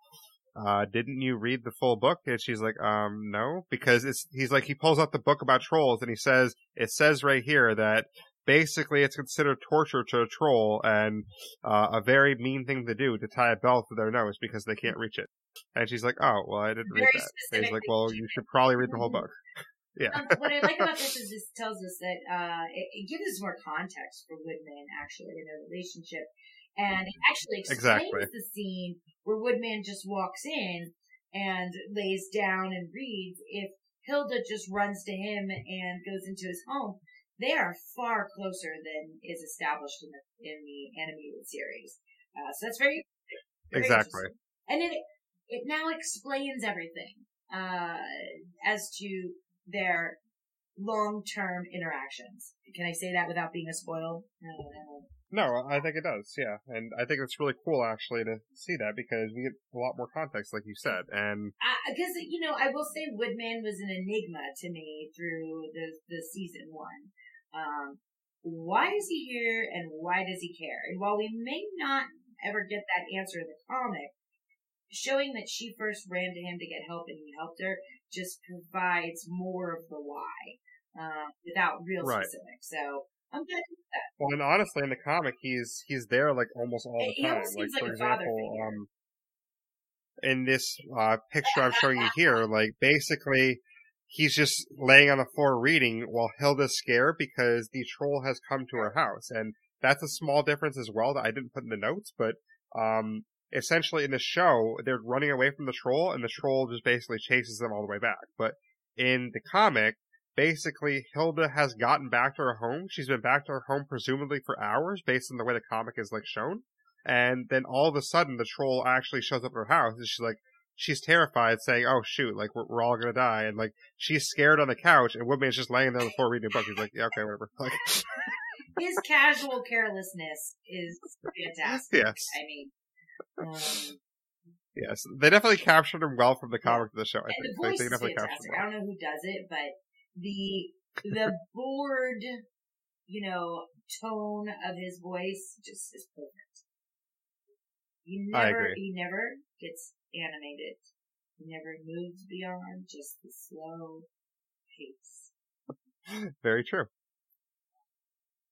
uh, didn't you read the full book? And she's like, um, no, because it's, he's like, he pulls out the book about trolls and he says, it says right here that basically it's considered torture to a troll and, uh, a very mean thing to do to tie a bell to their nose because they can't reach it. And she's like, oh, well, I didn't read that. And he's like, well, you should probably read the whole book. [LAUGHS] Yeah. um, what I like about this [LAUGHS] is this tells us that uh, it, it gives us more context for Woodman actually in their relationship, and it actually explains Exactly. the scene where Woodman just walks in and lays down and reads. If Hilda just runs to him and goes into his home, they are far closer than is established in the in the animated series. Uh, so that's very, very Exactly. and it it now explains everything uh, as to their long-term interactions. Can I say that without being a spoil? No, I think it does, yeah. And I think it's really cool actually to see that because we get a lot more context, like you said. And Because you know, I will say Woodman was an enigma to me through the the season one. Um, why is he here, and why does he care? And while we may not ever get that answer in the comic, showing that she first ran to him to get help and he helped her just provides more of the why uh, without real Right. specifics. So I'm good with that. well, and honestly, in the comic, he's he's there like almost all the He time. Like like for example, um, in this uh, picture I'm showing you here, like basically he's just laying on the floor reading while Hilda's scared because the troll has come to her house, and that's a small difference as well that I didn't put in the notes, but um. Essentially, in the show, they're running away from the troll, and the troll just basically chases them all the way back. But in the comic, basically Hilda has gotten back to her home. She's been back to her home presumably for hours based on the way the comic is like shown. And then all of a sudden the troll actually shows up at her house and she's like, she's terrified saying, oh shoot, like we're, we're all gonna die. And like she's scared on the couch and Woodman's just laying there on the floor reading a book. He's like, yeah, okay, whatever. [LAUGHS] Like, [LAUGHS] His casual carelessness is fantastic. yes, I mean, um, yes. They definitely captured him well from the comic to the show. I think. the Like, voice they is definitely captured fantastic. him I don't know who does it, but the the bored, you know, tone of his voice just is perfect. I never, agree. he never gets animated. He never moves beyond just the slow pace. [GASPS] Very true.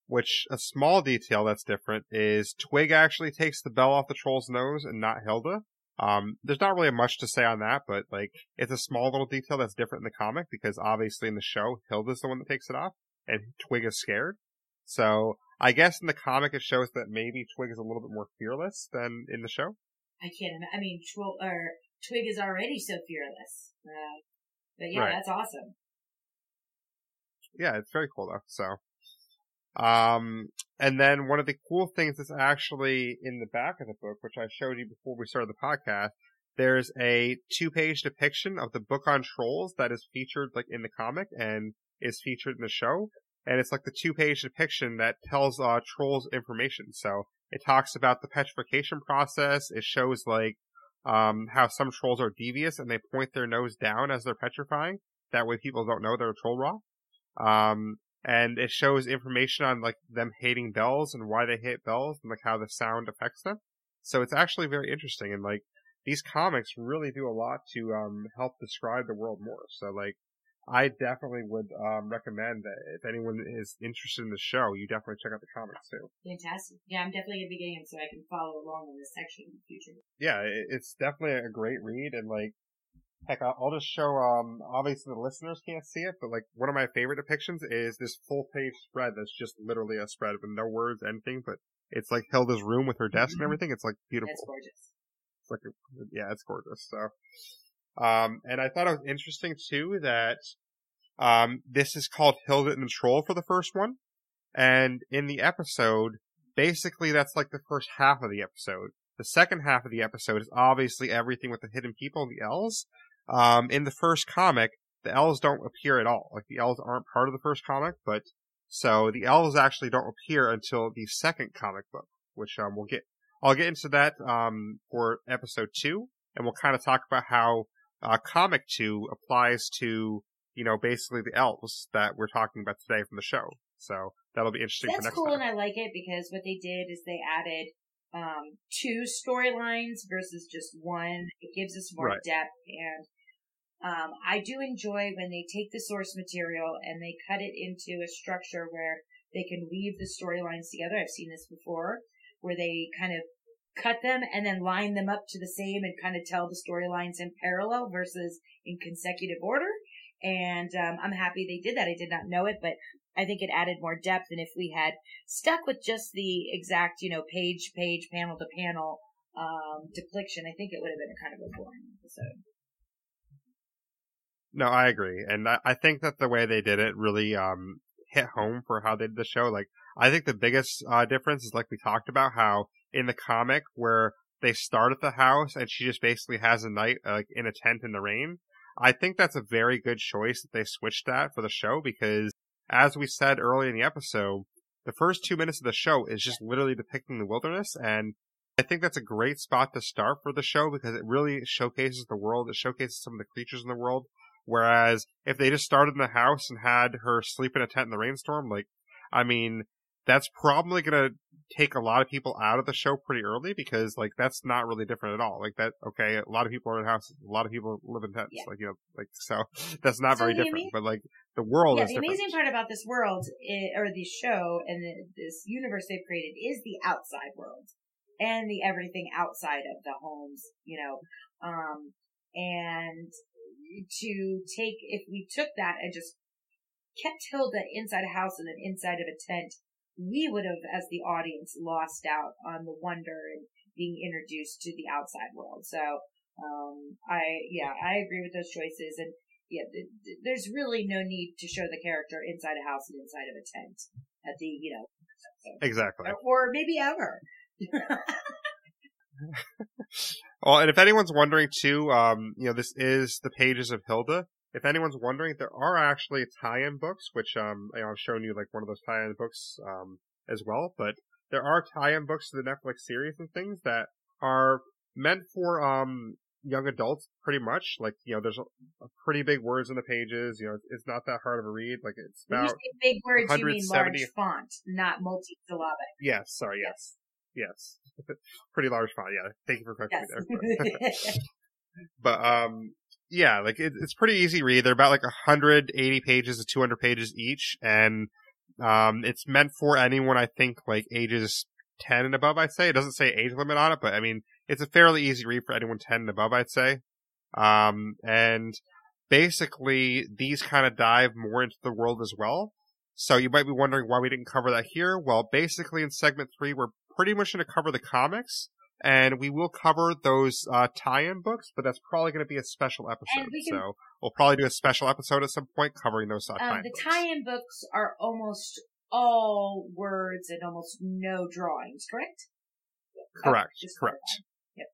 Which a small detail that's different is Twig actually takes the bell off the troll's nose and not Hilda. Um, there's not really much to say on that, but like it's a small little detail that's different in the comic because obviously in the show Hilda's the one that takes it off and Twig is scared. So I guess in the comic it shows that maybe Twig is a little bit more fearless than in the show. I can't. I mean, Tw- or Twig is already so fearless. Uh, but yeah, Right. that's awesome. yeah, it's very cool though. So, um, and then one of the cool things that's actually in the back of the book, which I showed you before we started the podcast, there's a two-page depiction of the book on trolls that is featured like in the comic and is featured in the show. And it's like the two-page depiction that tells uh, trolls information. So it talks about the petrification process. It shows like um, how some trolls are devious and they point their nose down as they're petrifying. That way people don't know they're a troll raw. Um, and it shows information on like them hating bells and why they hate bells and like how the sound affects them. So it's actually very interesting and like these comics really do a lot to um help describe the world more. So like I definitely would um recommend that if anyone is interested in the show, you definitely check out the comics too. Fantastic. Yeah, I'm definitely gonna be getting him so I can follow along in this section in the future. Yeah, it's definitely a great read and like heck, I'll just show um obviously the listeners can't see it, but like one of my favorite depictions is this full page spread that's just literally a spread with no words, anything, but it's like Hilda's room with her desk and everything. It's like beautiful. That's gorgeous. It's like, a, yeah, it's gorgeous. So, um, and I thought it was interesting too that, um, this is called Hilda and the Troll for the first one. And in the episode, basically that's like the first half of the episode. The second half of the episode is obviously everything with the hidden people, the elves. Um, in the first comic, the elves don't appear at all. Like the elves aren't part of the first comic, but so the elves actually don't appear until the second comic book, which um, we'll get I'll get into that um, for episode two, and we'll kind of talk about how uh, comic two applies to you know basically the elves that we're talking about today from the show. So that'll be interesting for That's next cool, time. and I like it because what they did is they added um, two storylines versus just one. It gives us more Right. depth, and um, I do enjoy when they take the source material and they cut it into a structure where they can weave the storylines together. I've seen this before, where they kind of cut them and then line them up to the same and kind of tell the storylines in parallel versus in consecutive order. And um, I'm happy they did that. I did not know it, but I think it added more depth. And if we had stuck with just the exact, you know, page, page, panel to panel um, depiction, I think it would have been a kind of a boring episode. No, I agree, and I, I think that the way they did it really um, hit home for how they did the show. Like, I think the biggest uh, difference is like we talked about how in the comic where they start at the house and she just basically has a night like in a tent in the rain. I think that's a very good choice that they switched that for the show because as we said earlier in the episode, the first two minutes of the show is just literally depicting the wilderness and I think that's a great spot to start for the show because it really showcases the world. It showcases some of the creatures in the world. Whereas if they just started in the house and had her sleep in a tent in the rainstorm, like, I mean, that's probably gonna take a lot of people out of the show pretty early because like that's not really different at all. Like that, okay, a lot of people are in houses, a lot of people live in tents, Yeah. like you know, like so [LAUGHS] that's not So very different. ama- But like the world yeah, is the different. amazing part about this world i or the show and the, this universe they've created is the outside world and the everything outside of the homes, you know. Um, and to take, if we took that and just kept Hilda inside a house and then inside of a tent, we would have, as the audience, lost out on the wonder and being introduced to the outside world. So, um, I, yeah, I agree with those choices. And yeah, th- th- there's really no need to show the character inside a house and inside of a tent at the, you know, Exactly. or maybe ever. [LAUGHS] Well, and if anyone's wondering too, um, you know, this is the pages of Hilda. If anyone's wondering, there are actually tie-in books, which um, I've shown you like one of those tie-in books um as well. But there are tie-in books to the Netflix series and things that are meant for um young adults, pretty much. Like you know, there's a, a pretty big words in the pages. You know, it's, it's not that hard of a read. Like it's When you about say big words, you mean large font, not multi-syllabic. yes, sorry, yes, yes, [LAUGHS] pretty large font. Yeah, thank you for correcting me there. Yes. [LAUGHS] But um, yeah, like it, it's pretty easy read. They're about like 180 pages to 200 pages each, and um, it's meant for anyone I think like ages 10 and above. I'd say it doesn't say age limit on it, but I mean it's a fairly easy read for anyone 10 and above. I'd say. Um, and basically these kind of dive more into the world as well. So you might be wondering why we didn't cover that here. Well, basically in segment three, we're pretty much going to cover the comics and we will cover those uh, tie-in books, but that's probably going to be a special episode. we can- so we'll probably do a special episode at some point covering those uh, um, tie-in the books. tie-in books are almost all words and almost no drawings, correct? Correct. Just correct. Yep.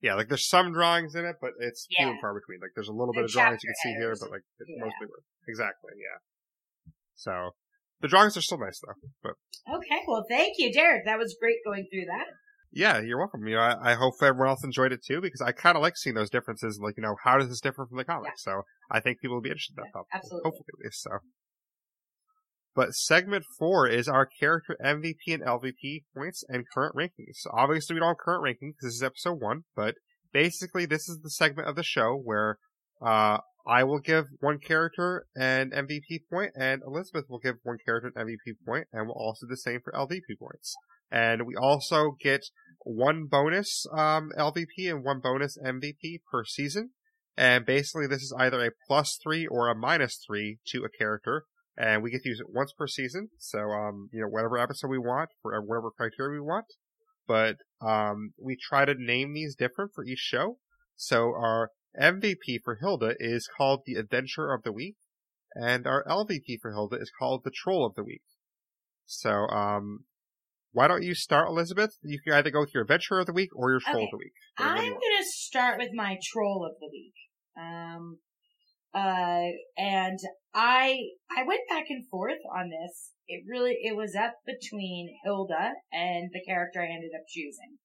Yeah, like there's some drawings in it, but it's few and far between. Like there's a little The bit of drawings you can see here, but like it's Yeah. mostly words. Exactly. Yeah. So the drawings are still nice though. But Okay, well, thank you, Derreck. That was great going through that. Yeah, you're welcome. You know, I, I hope everyone else enjoyed it too because I kind of like seeing those differences. Like you know, how does this differ from the comics? So I think people will be interested in that. Yeah, absolutely. Hopefully, at least so. But segment four is our character MVP and LVP points and current rankings. So obviously, we don't have current rankings because this is episode one, but basically, this is the segment of the show where uh, I will give one character an MVP point, and Elizabeth will give one character an MVP point, and we'll also do the same for LVP points. And we also get one bonus um, LVP and one bonus MVP per season. And basically, this is either a plus three or a minus three to a character, and we get to use it once per season. So, um, you know, whatever episode we want for whatever criteria we want. But um, we try to name these different for each show. So our MVP for Hilda is called the Adventure of the Week, and our LVP for Hilda is called the Troll of the Week. So, um, why don't you start, Elizabeth? You can either go with your Adventure of the Week or your Troll Okay. of the Week. I'm gonna start with my troll of the week. Um, uh, and I, I went back and forth on this. It really, it was up between Hilda and the character I ended up choosing.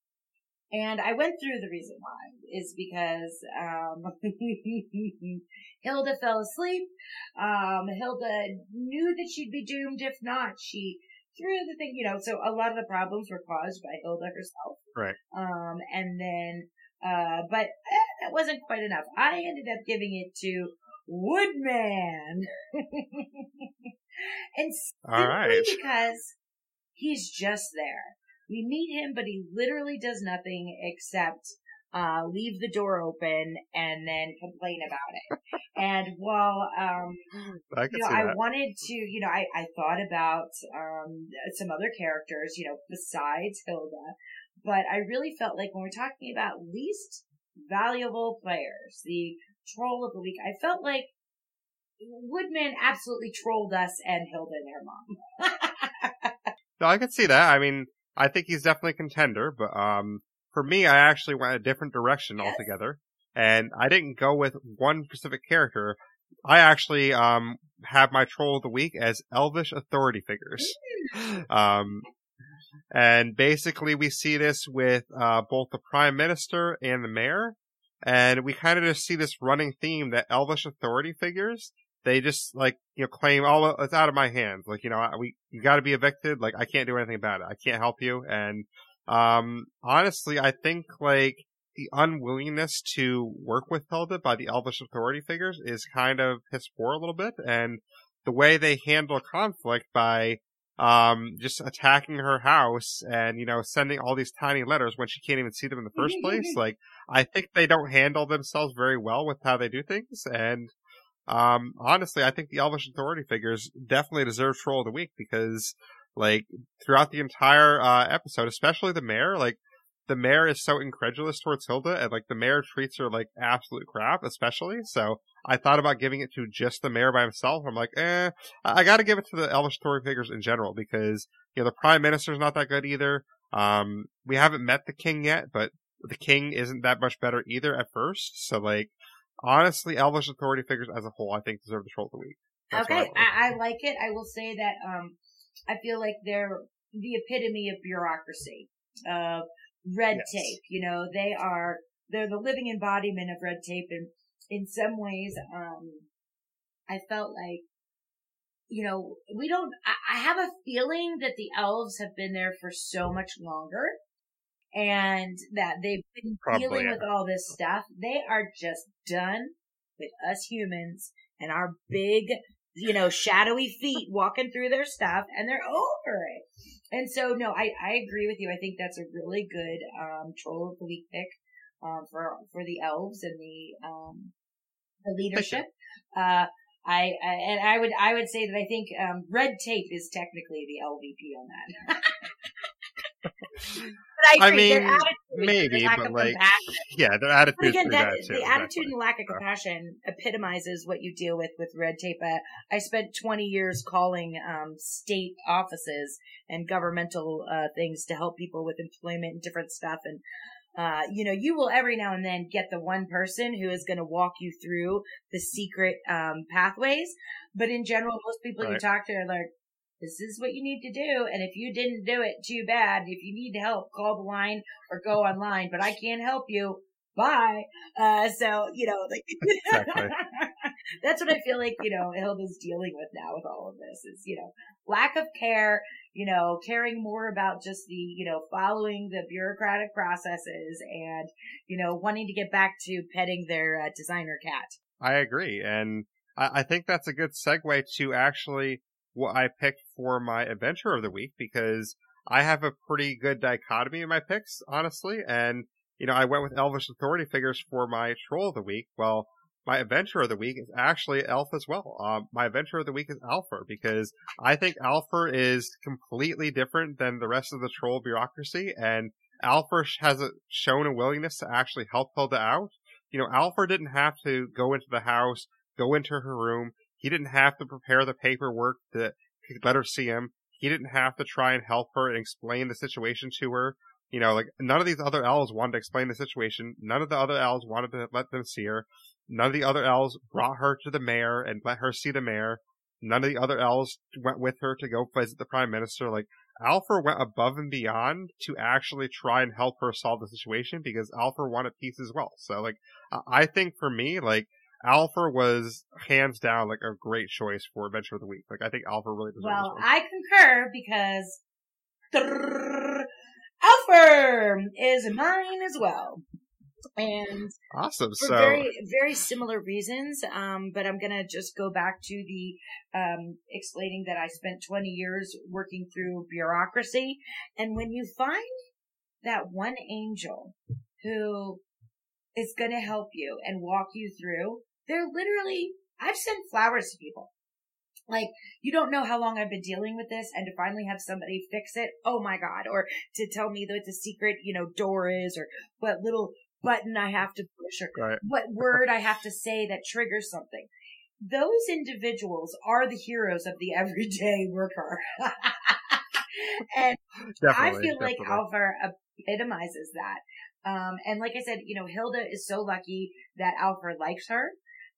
And I went through the reason why is because, um, [LAUGHS] Hilda fell asleep. Um, Hilda knew that she'd be doomed if not. She threw the thing, you know, so a lot of the problems were caused by Hilda herself. Right. Um, and then, uh, but eh, that wasn't quite enough. I ended up giving it to Woodman. [LAUGHS] and All simply because he's just there. We meet him, but he literally does nothing except, uh, leave the door open and then complain about it. and while, um, I you know, I that. wanted to, you know, I, I thought about, um, some other characters, you know, besides Hilda, but I really felt like when we're talking about least valuable players, the troll of the week, I felt like Woodman absolutely trolled us and Hilda and her mom. [LAUGHS] No, I can see that. I mean, I think he's definitely a contender, but um, for me, I actually went a different direction Yes. altogether, and I didn't go with one specific character. I actually um have my troll of the week as elvish authority figures. um, and basically we see this with uh both the prime minister and the mayor, and we kind of just see this running theme that elvish authority figures they just like you know claim all it's out of my hands like you know we you got to be evicted like i can't do anything about it i can't help you and um honestly i think like the unwillingness to work with hilda by the elvish authority figures is kind of his poor a little bit and the way they handle conflict by um just attacking her house and you know sending all these tiny letters when she can't even see them in the first place [LAUGHS] like i think they don't handle themselves very well with how they do things and um, honestly, I think the Elvish Authority figures definitely deserve Troll of the Week because, like, throughout the entire uh, episode, especially the mayor, like, the mayor is so incredulous towards Hilda, and like the mayor treats her like absolute crap, especially. So I thought about giving it to just the mayor by himself. I'm like, eh, I, I got to give it to the Elvish Authority figures in general because you know the prime minister's not that good either. Um, we haven't met the king yet, but the king isn't that much better either at first. So like, honestly, Elvish Authority figures as a whole, I think deserve the troll of the week. That's okay. I, I like it. I will say that um, I feel like they're the epitome of bureaucracy, of red Yes. tape. You know, they are they're the living embodiment of red tape, and in some ways, um, I felt like. You know, we don't, I, I have a feeling that the elves have been there for so much longer and that they've been Probably, dealing with all this stuff. They are just done with us humans and our big, you know, shadowy feet walking through their stuff and they're over it. And so, no, I, I agree with you. I think that's a really good, um, troll of the week pick, um, for, for the elves and the, um, the leadership. Uh, I, I, and I would, I would say that I think, um, red tape is technically the LVP on that. [LAUGHS] but I I mean, attitude, maybe, but like, compassion. yeah, their attitude But again, that, that too. the exactly. attitude and lack of compassion epitomizes what you deal with with red tape. Uh, I spent 20 years calling um, state offices and governmental uh, things to help people with employment and different stuff. And uh, you know, you will every now and then get the one person who is going to walk you through the secret um, pathways. But in general, most people you talk to are like, this is what you need to do. And if you didn't do it, too bad. If you need help, call the line or go online, but I can't help you. Bye. Uh, so, you know, like, [LAUGHS] Exactly. that's what I feel like, you know, Hilda's dealing with now with all of this is, you know, lack of care, you know, caring more about just the, you know, following the bureaucratic processes and, you know, wanting to get back to petting their uh, designer cat. I agree, and I, I think that's a good segue to actually what I picked for my adventure of the week because I have a pretty good dichotomy in my picks, honestly, and you know I went with Elvish Authority figures for my troll of the week. Well, my adventure of the week is actually Elf as well. Um, my adventure of the week is Alfur because I think Alfur is completely different than the rest of the troll bureaucracy, and Alfur has shown a willingness to actually help Hilda out you know, Alfur didn't have to go into the house, go into her room. He didn't have to prepare the paperwork to let her see him. He didn't have to try and help her and explain the situation to her. You know, like none of these other elves wanted to explain the situation. None of the other elves wanted to let them see her. None of the other elves brought her to the mayor and let her see the mayor. None of the other elves went with her to go visit the prime minister. Like Alfur went above and beyond to actually try and help her solve the situation because Alfur wanted peace as well. So like, I think for me, like, Alfur was hands down like a great choice for Adventure of the Week. Like I think Alfur really deserves Well. I concur because Alfur is mine as well. And Awesome. for So very very similar reasons. Um, but I'm gonna just go back to the um, explaining that I spent 20 years working through bureaucracy, and when you find that one angel who is going to help you and walk you through. They're literally, I've sent flowers to people. Like, you don't know how long I've been dealing with this and to finally have somebody fix it. Oh my God. Or to tell me that the secret, you know, door is or what little button I have to push or Right. what word I have to say that triggers something. Those individuals are the heroes of the [LAUGHS] everyday worker. [LAUGHS] and Definitely. I feel like definitely. Alfur epitomizes that. Um, and like I said, you know, Hilda is so lucky that Alfur likes her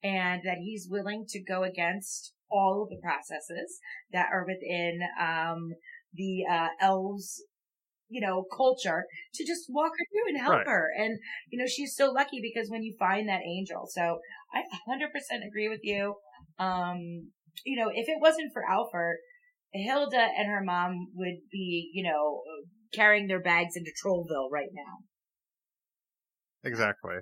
and that he's willing to go against all of the processes that are within, um, the, uh, elves, you know, culture to just walk her through and help Right. her. And, you know, she's so lucky because when you find that angel. So I 100% agree with you. Um, you know, if it wasn't for Alfur, Hilda and her mom would be, you know, carrying their bags into Trolberg right now. Exactly.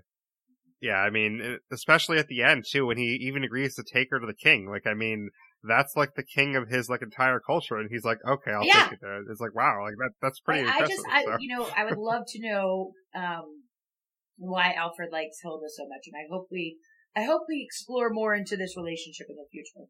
Yeah, I mean, especially at the end too, when he even agrees to take her to the king. Like, I mean, that's like the king of his like entire culture, and he's like, okay, I'll Yeah. take it there. It's like, wow, like that that's pretty I, I just, I, so. you know, I would love to know, um, why Alfur likes Hilda so much. And I hope we, I hope we explore more into this relationship in the future.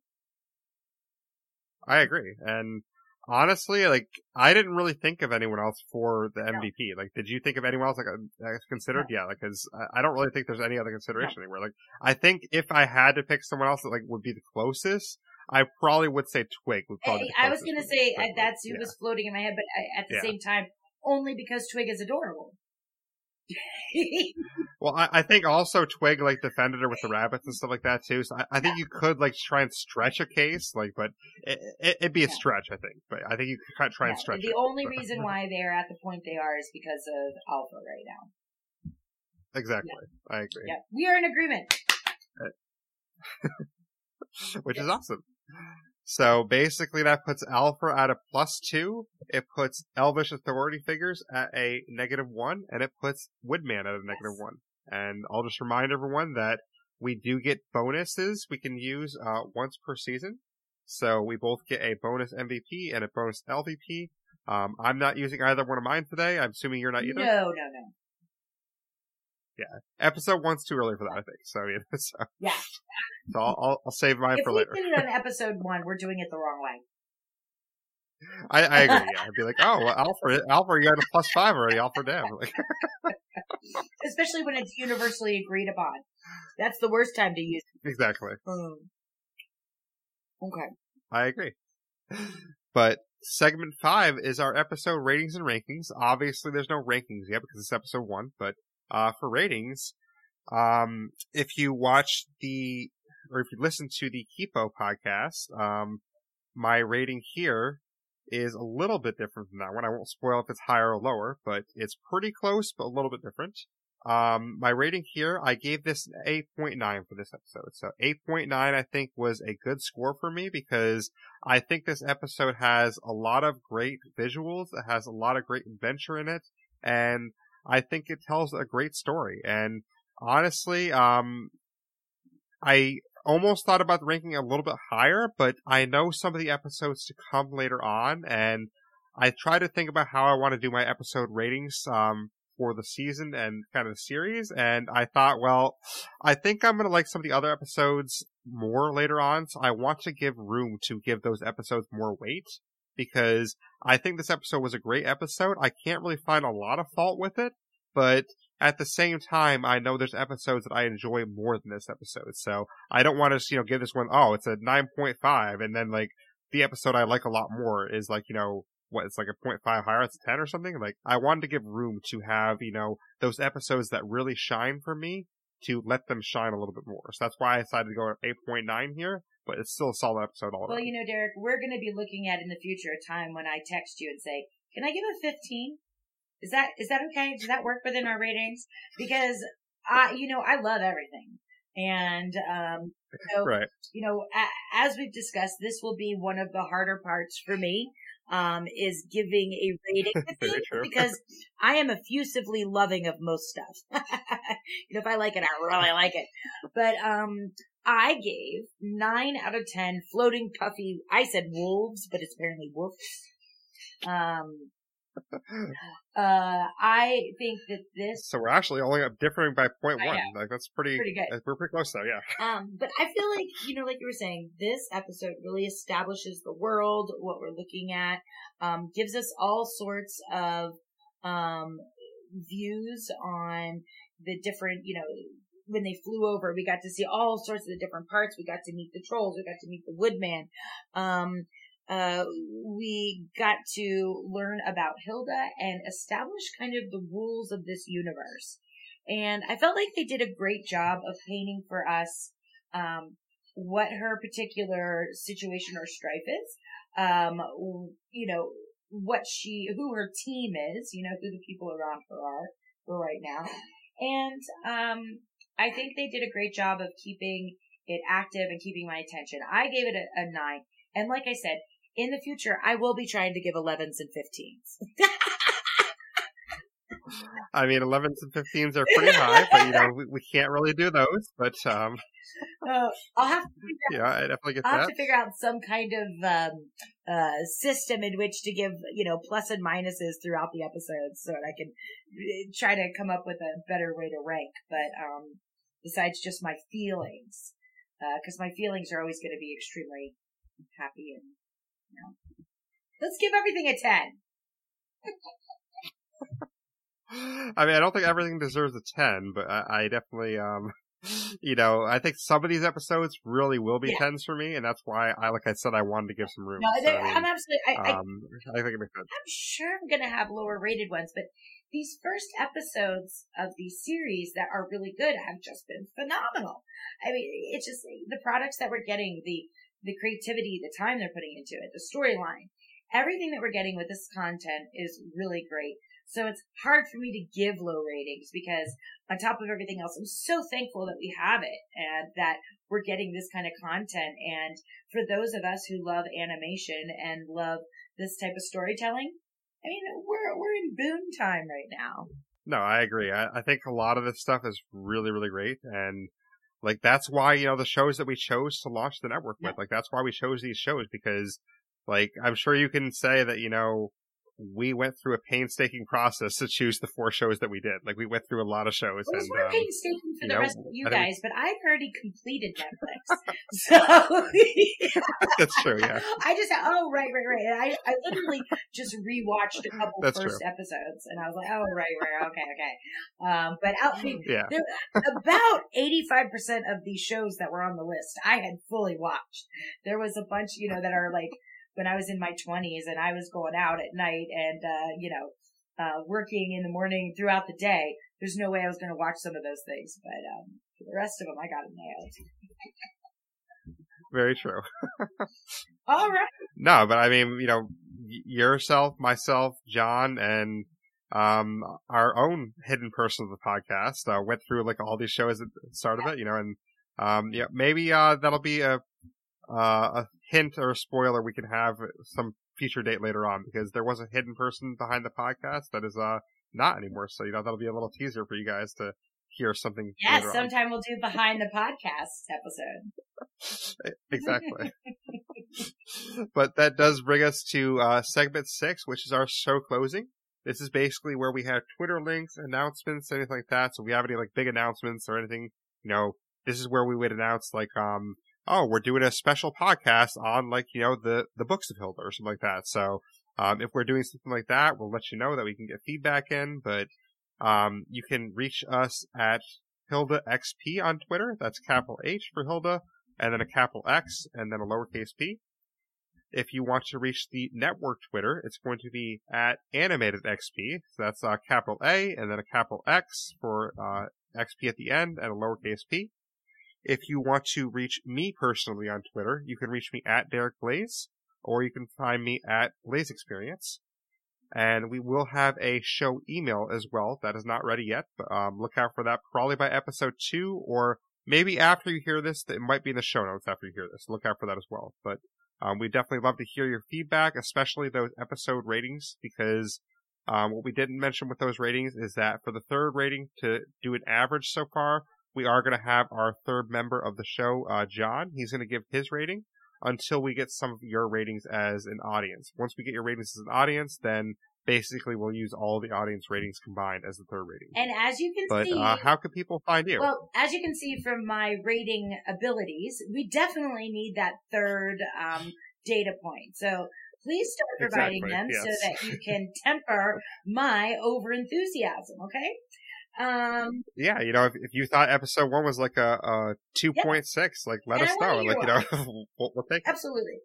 I agree. And honestly, like, I didn't really think of anyone else for the No. MVP. Like, did you think of anyone else like uh, that's considered? Yeah, like, cause I- I don't really think there's any other consideration anywhere. Like, I think if I had to pick someone else that like would be the closest, I probably would say Twig would probably. I, I was for say uh, that's who yeah. was floating in my head, but I, at the Yeah. same time, only because Twig is adorable. [LAUGHS] Well, I, I think also Twig like defended her with the rabbits and stuff like that too. So I, I think you could like try and stretch a case, like, but it, it, it'd be a Yeah. stretch, I think. But I think you could try and Yeah, stretch the it. only but- reason why they are at the point they are is because of Alfur right now. Exactly, I agree. Yeah, we are in agreement. [LAUGHS] which is awesome. So basically, that puts Alfur at a plus two. It puts Elvish Authority figures at a negative one, and it puts Woodman at a one. And I'll just remind everyone that we do get bonuses we can use uh, once per season. So we both get a bonus MVP and a bonus LVP. Um, I'm not using either one of mine today. I'm assuming you're not either. No, no, no. Yeah, episode one's too early for that, I think. So, yeah, [LAUGHS] so, Yeah. so I'll, I'll, I'll save mine If for we later. did it on [LAUGHS] episode one, we're doing it the wrong way. I, I agree. Yeah, I'd be like, oh, well, Alfur, Alfur, you got a plus five already. Alfur, damn. Like, [LAUGHS] Especially when it's universally agreed upon. That's the worst time to use exactly. it. Mm. Okay. I agree. But segment five is our episode ratings and rankings. Obviously, there's no rankings yet because it's episode one. But uh, for ratings, um, if you watch the or if you listen to the Kipo podcast, um, my rating here is a little bit different from that one. I won't spoil if it's higher or lower, but it's pretty close, but a little bit different. Um, my rating here, I gave this an 8.9 for this episode. So 8.9, I think, was a good score for me because I think this episode has a lot of great visuals. It has a lot of great adventure in it. And I think it tells a great story. And honestly, um, I almost thought about ranking a little bit higher, but I know some of the episodes to come later on, and I try to think about how I want to do my episode ratings um, for the season and kind of the series. And I thought, well, I think I'm going to like some of the other episodes more later on, so I want to give room to give those episodes more weight because I think this episode was a great episode. I can't really find a lot of fault with it, but at the same time, I know there's episodes that I enjoy more than this episode. So I don't want to, you know, give this one, oh, it's a 9.5. And then like the episode I like a lot more is like, you know, what, it's like a 0.5 higher, it's a 10 or something. Like I wanted to give room to have, you know, those episodes that really shine for me to let them shine a little bit more. So that's why I decided to go at 8.9 here, but it's still a solid episode all Well, around. you know, Derreck, we're going to be looking at in the future a time when I text you and say, "Can I give a 15?" Is that is that okay? Does that work within our ratings? Because I, you know, I love everything, and um, [LAUGHS] so right. you know, a, as we've discussed, this will be one of the harder parts for me. Um, is giving a rating [LAUGHS] to Very things true. because I am effusively loving of most stuff. [LAUGHS] you know, if I like it, I really like it. But um, I gave nine out of ten floating puffy. I said wolves, but it's apparently woffs. Um, [LAUGHS] uh, I think that this. So we're actually only up differing by one. Like that's pretty. Pretty good. uh, We're pretty close though. Yeah. [LAUGHS] Um, but I feel like, you know, like you were saying, this episode really establishes the world, what we're looking at, um, gives us all sorts of, um, views on the different, you know, when they flew over, we got to see all sorts of the different parts. We got to meet the trolls. We got to meet the woodman. Um, uh, we got to learn about Hilda and establish kind of the rules of this universe. And I felt like they did a great job of painting for us, um, what her particular situation or strife is. Um, you know, what she, who her team is, you know, who the people around her are for right now. And, um, I think they did a great job of keeping it active and keeping my attention. I gave it a, a nine. And like I said, in the future, I will be trying to give 11s and 15s. I mean, 11s and 15s are pretty high, but you know we, we can't really do those. But um, Uh, [LAUGHS] I'll have to figure yeah, I definitely get I'll have that. to figure out some kind of um, uh, system in which to give you know plus and minuses throughout the episodes, so that I can uh, try to come up with a better way to rank. But um, besides just my feelings, because my feelings are always going to be extremely happy and you know, let's give everything a ten. [LAUGHS] I mean, I don't think everything deserves a 10, but I, I definitely, um, you know, I think some of these episodes really will be Yeah. 10s for me, and that's why I, like I said, I wanted to give some room. No, So, I mean, I'm absolutely. I, I um, I think it makes sense. I'm sure I'm gonna have lower rated ones, but these first episodes of these series that are really good have just been phenomenal. I mean, it's just the products that we're getting, the the creativity, the time they're putting into it, the storyline, everything that we're getting with this content is really great. So it's hard for me to give low ratings because on top of everything else, I'm so thankful that we have it and that we're getting this kind of content. And for those of us who love animation and love this type of storytelling, I mean, we're we're in boom time right now. No, I agree. I, I think a lot of this stuff is really, really great. And like, that's why, you know, the shows that we chose to launch the network with, like, that's why we chose these shows because, like, I'm sure you can say that, you know, we went through a painstaking process to choose the four shows that we did. Like, we went through a lot of shows was and, more um, painstaking for the know, rest of you I guys, but I've already completed Netflix, [LAUGHS] [LAUGHS] so [LAUGHS] that's true, yeah. I just oh right, right, right. I I literally just rewatched a couple That's first episodes, and I was like, oh right, right, okay, okay. Um, but out Yeah. about eighty five percent of these shows that were on the list, I had fully watched. There was a bunch, you know, that are like when I was in my twenties and I was going out at night and uh, you know, uh, working in the morning throughout the day. There's no way I was going to watch some of those things, but um, for the rest of them, I got it nailed. Very true. [LAUGHS] All right. No, but I mean, you know, yourself, myself, John, and um our own hidden person of the podcast uh, went through like all these shows at the start of it, you know, and um yeah, maybe uh that'll be a uh, a hint or a spoiler we can have some future date later on because there was a hidden person behind the podcast that is uh not anymore. So you know that'll be a little teaser for you guys to hear something. Yes, on. sometime we'll do behind the podcast episode. [LAUGHS] exactly. [LAUGHS] but that does bring us to uh, segment six, which is our show closing. This is basically where we have Twitter links, announcements, anything like that. So if we have any like big announcements or anything, you know, this is where we would announce like, um, oh, we're doing a special podcast on like, you know, the, the books of Hilda or something like that. So, um, if we're doing something like that, we'll let you know that we can get feedback in, but, um, you can reach us at Hilda XP on Twitter. That's capital H for Hilda and then a capital X, and then a lowercase p. If you want to reach the network Twitter, it's going to be at animated XP. So that's a capital A and then a capital X for uh, XP at the end and a lowercase p. If you want to reach me personally on Twitter, you can reach me at Derreck Blaise, or you can find me at Blaise Experience. And we will have a show email as well. That is not ready yet, but um, look out for that probably by episode two or maybe after you hear this, it might be in the show notes after you hear this. Look out for that as well. But um, we definitely love to hear your feedback, especially those episode ratings, because um, what we didn't mention with those ratings is that for the third rating to do an average so far, we are going to have our third member of the show, uh, John. He's going to give his rating until we get some of your ratings as an audience. Once we get your ratings as an audience, then basically we'll use all the audience ratings combined as the third rating. And as you can but see, uh, how can people find you? well, as you can see from my rating abilities, we definitely need that third um, data point. So please start providing Exactly, them so that you [LAUGHS] can temper my over enthusiasm. Okay. Um, yeah, you know, if, if you thought episode one was like a, a two point six, like let And us know. Like you know, [LAUGHS] we'll, we'll take it. absolutely.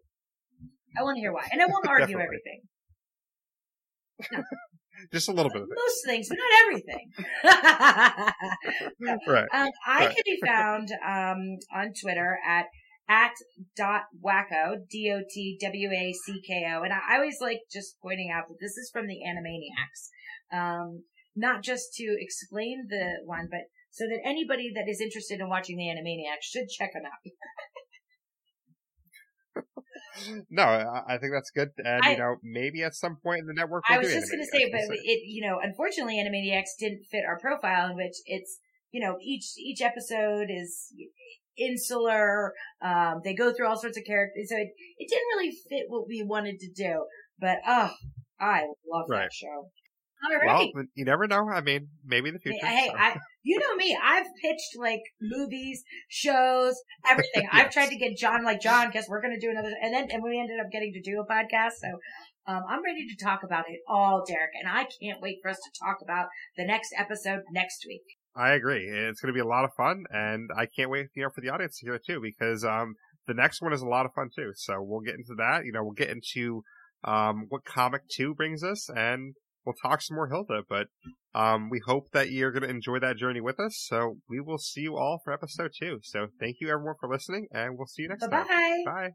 I want to hear why, and I won't [LAUGHS] argue everything. [LAUGHS] just a little bit of Most things, but not everything. it. Right. Um, I Right. can be found um, on Twitter at at dot wacko d o t w a c k o, and I, I always like just pointing out that this is from the Animaniacs, um, not just to explain the one, but so that anybody that is interested in watching the Animaniacs should check them out. [LAUGHS] No, I, I think that's good, and I- you know, maybe at some point in the network. I We'll was do just going to say, but we'll it, you know, unfortunately, Animaniacs didn't fit our profile in which it's, you know, each, each episode is insular. Um, they go through all sorts of characters. So it, it didn't really fit what we wanted to do, but, oh, I love that show. All well, you never know. I mean, maybe in the future. Hey, so. I, you know me. I've pitched like movies, shows, everything. [LAUGHS] I've tried to get John, like John, because we're going to do another, and then, and we ended up getting to do a podcast. So, um, I'm ready to talk about it all, Derreck, and I can't wait for us to talk about the next episode next week. I agree. It's going to be a lot of fun, and I can't wait, you know, for the audience to hear it too, because um, the next one is a lot of fun too. So we'll get into that. You know, we'll get into um, what comic two brings us, and we'll talk some more Hilda. But um, we hope that you're going to enjoy that journey with us. So we will see you all for episode two. So thank you everyone for listening, and we'll see you next Bye time. bye. Bye.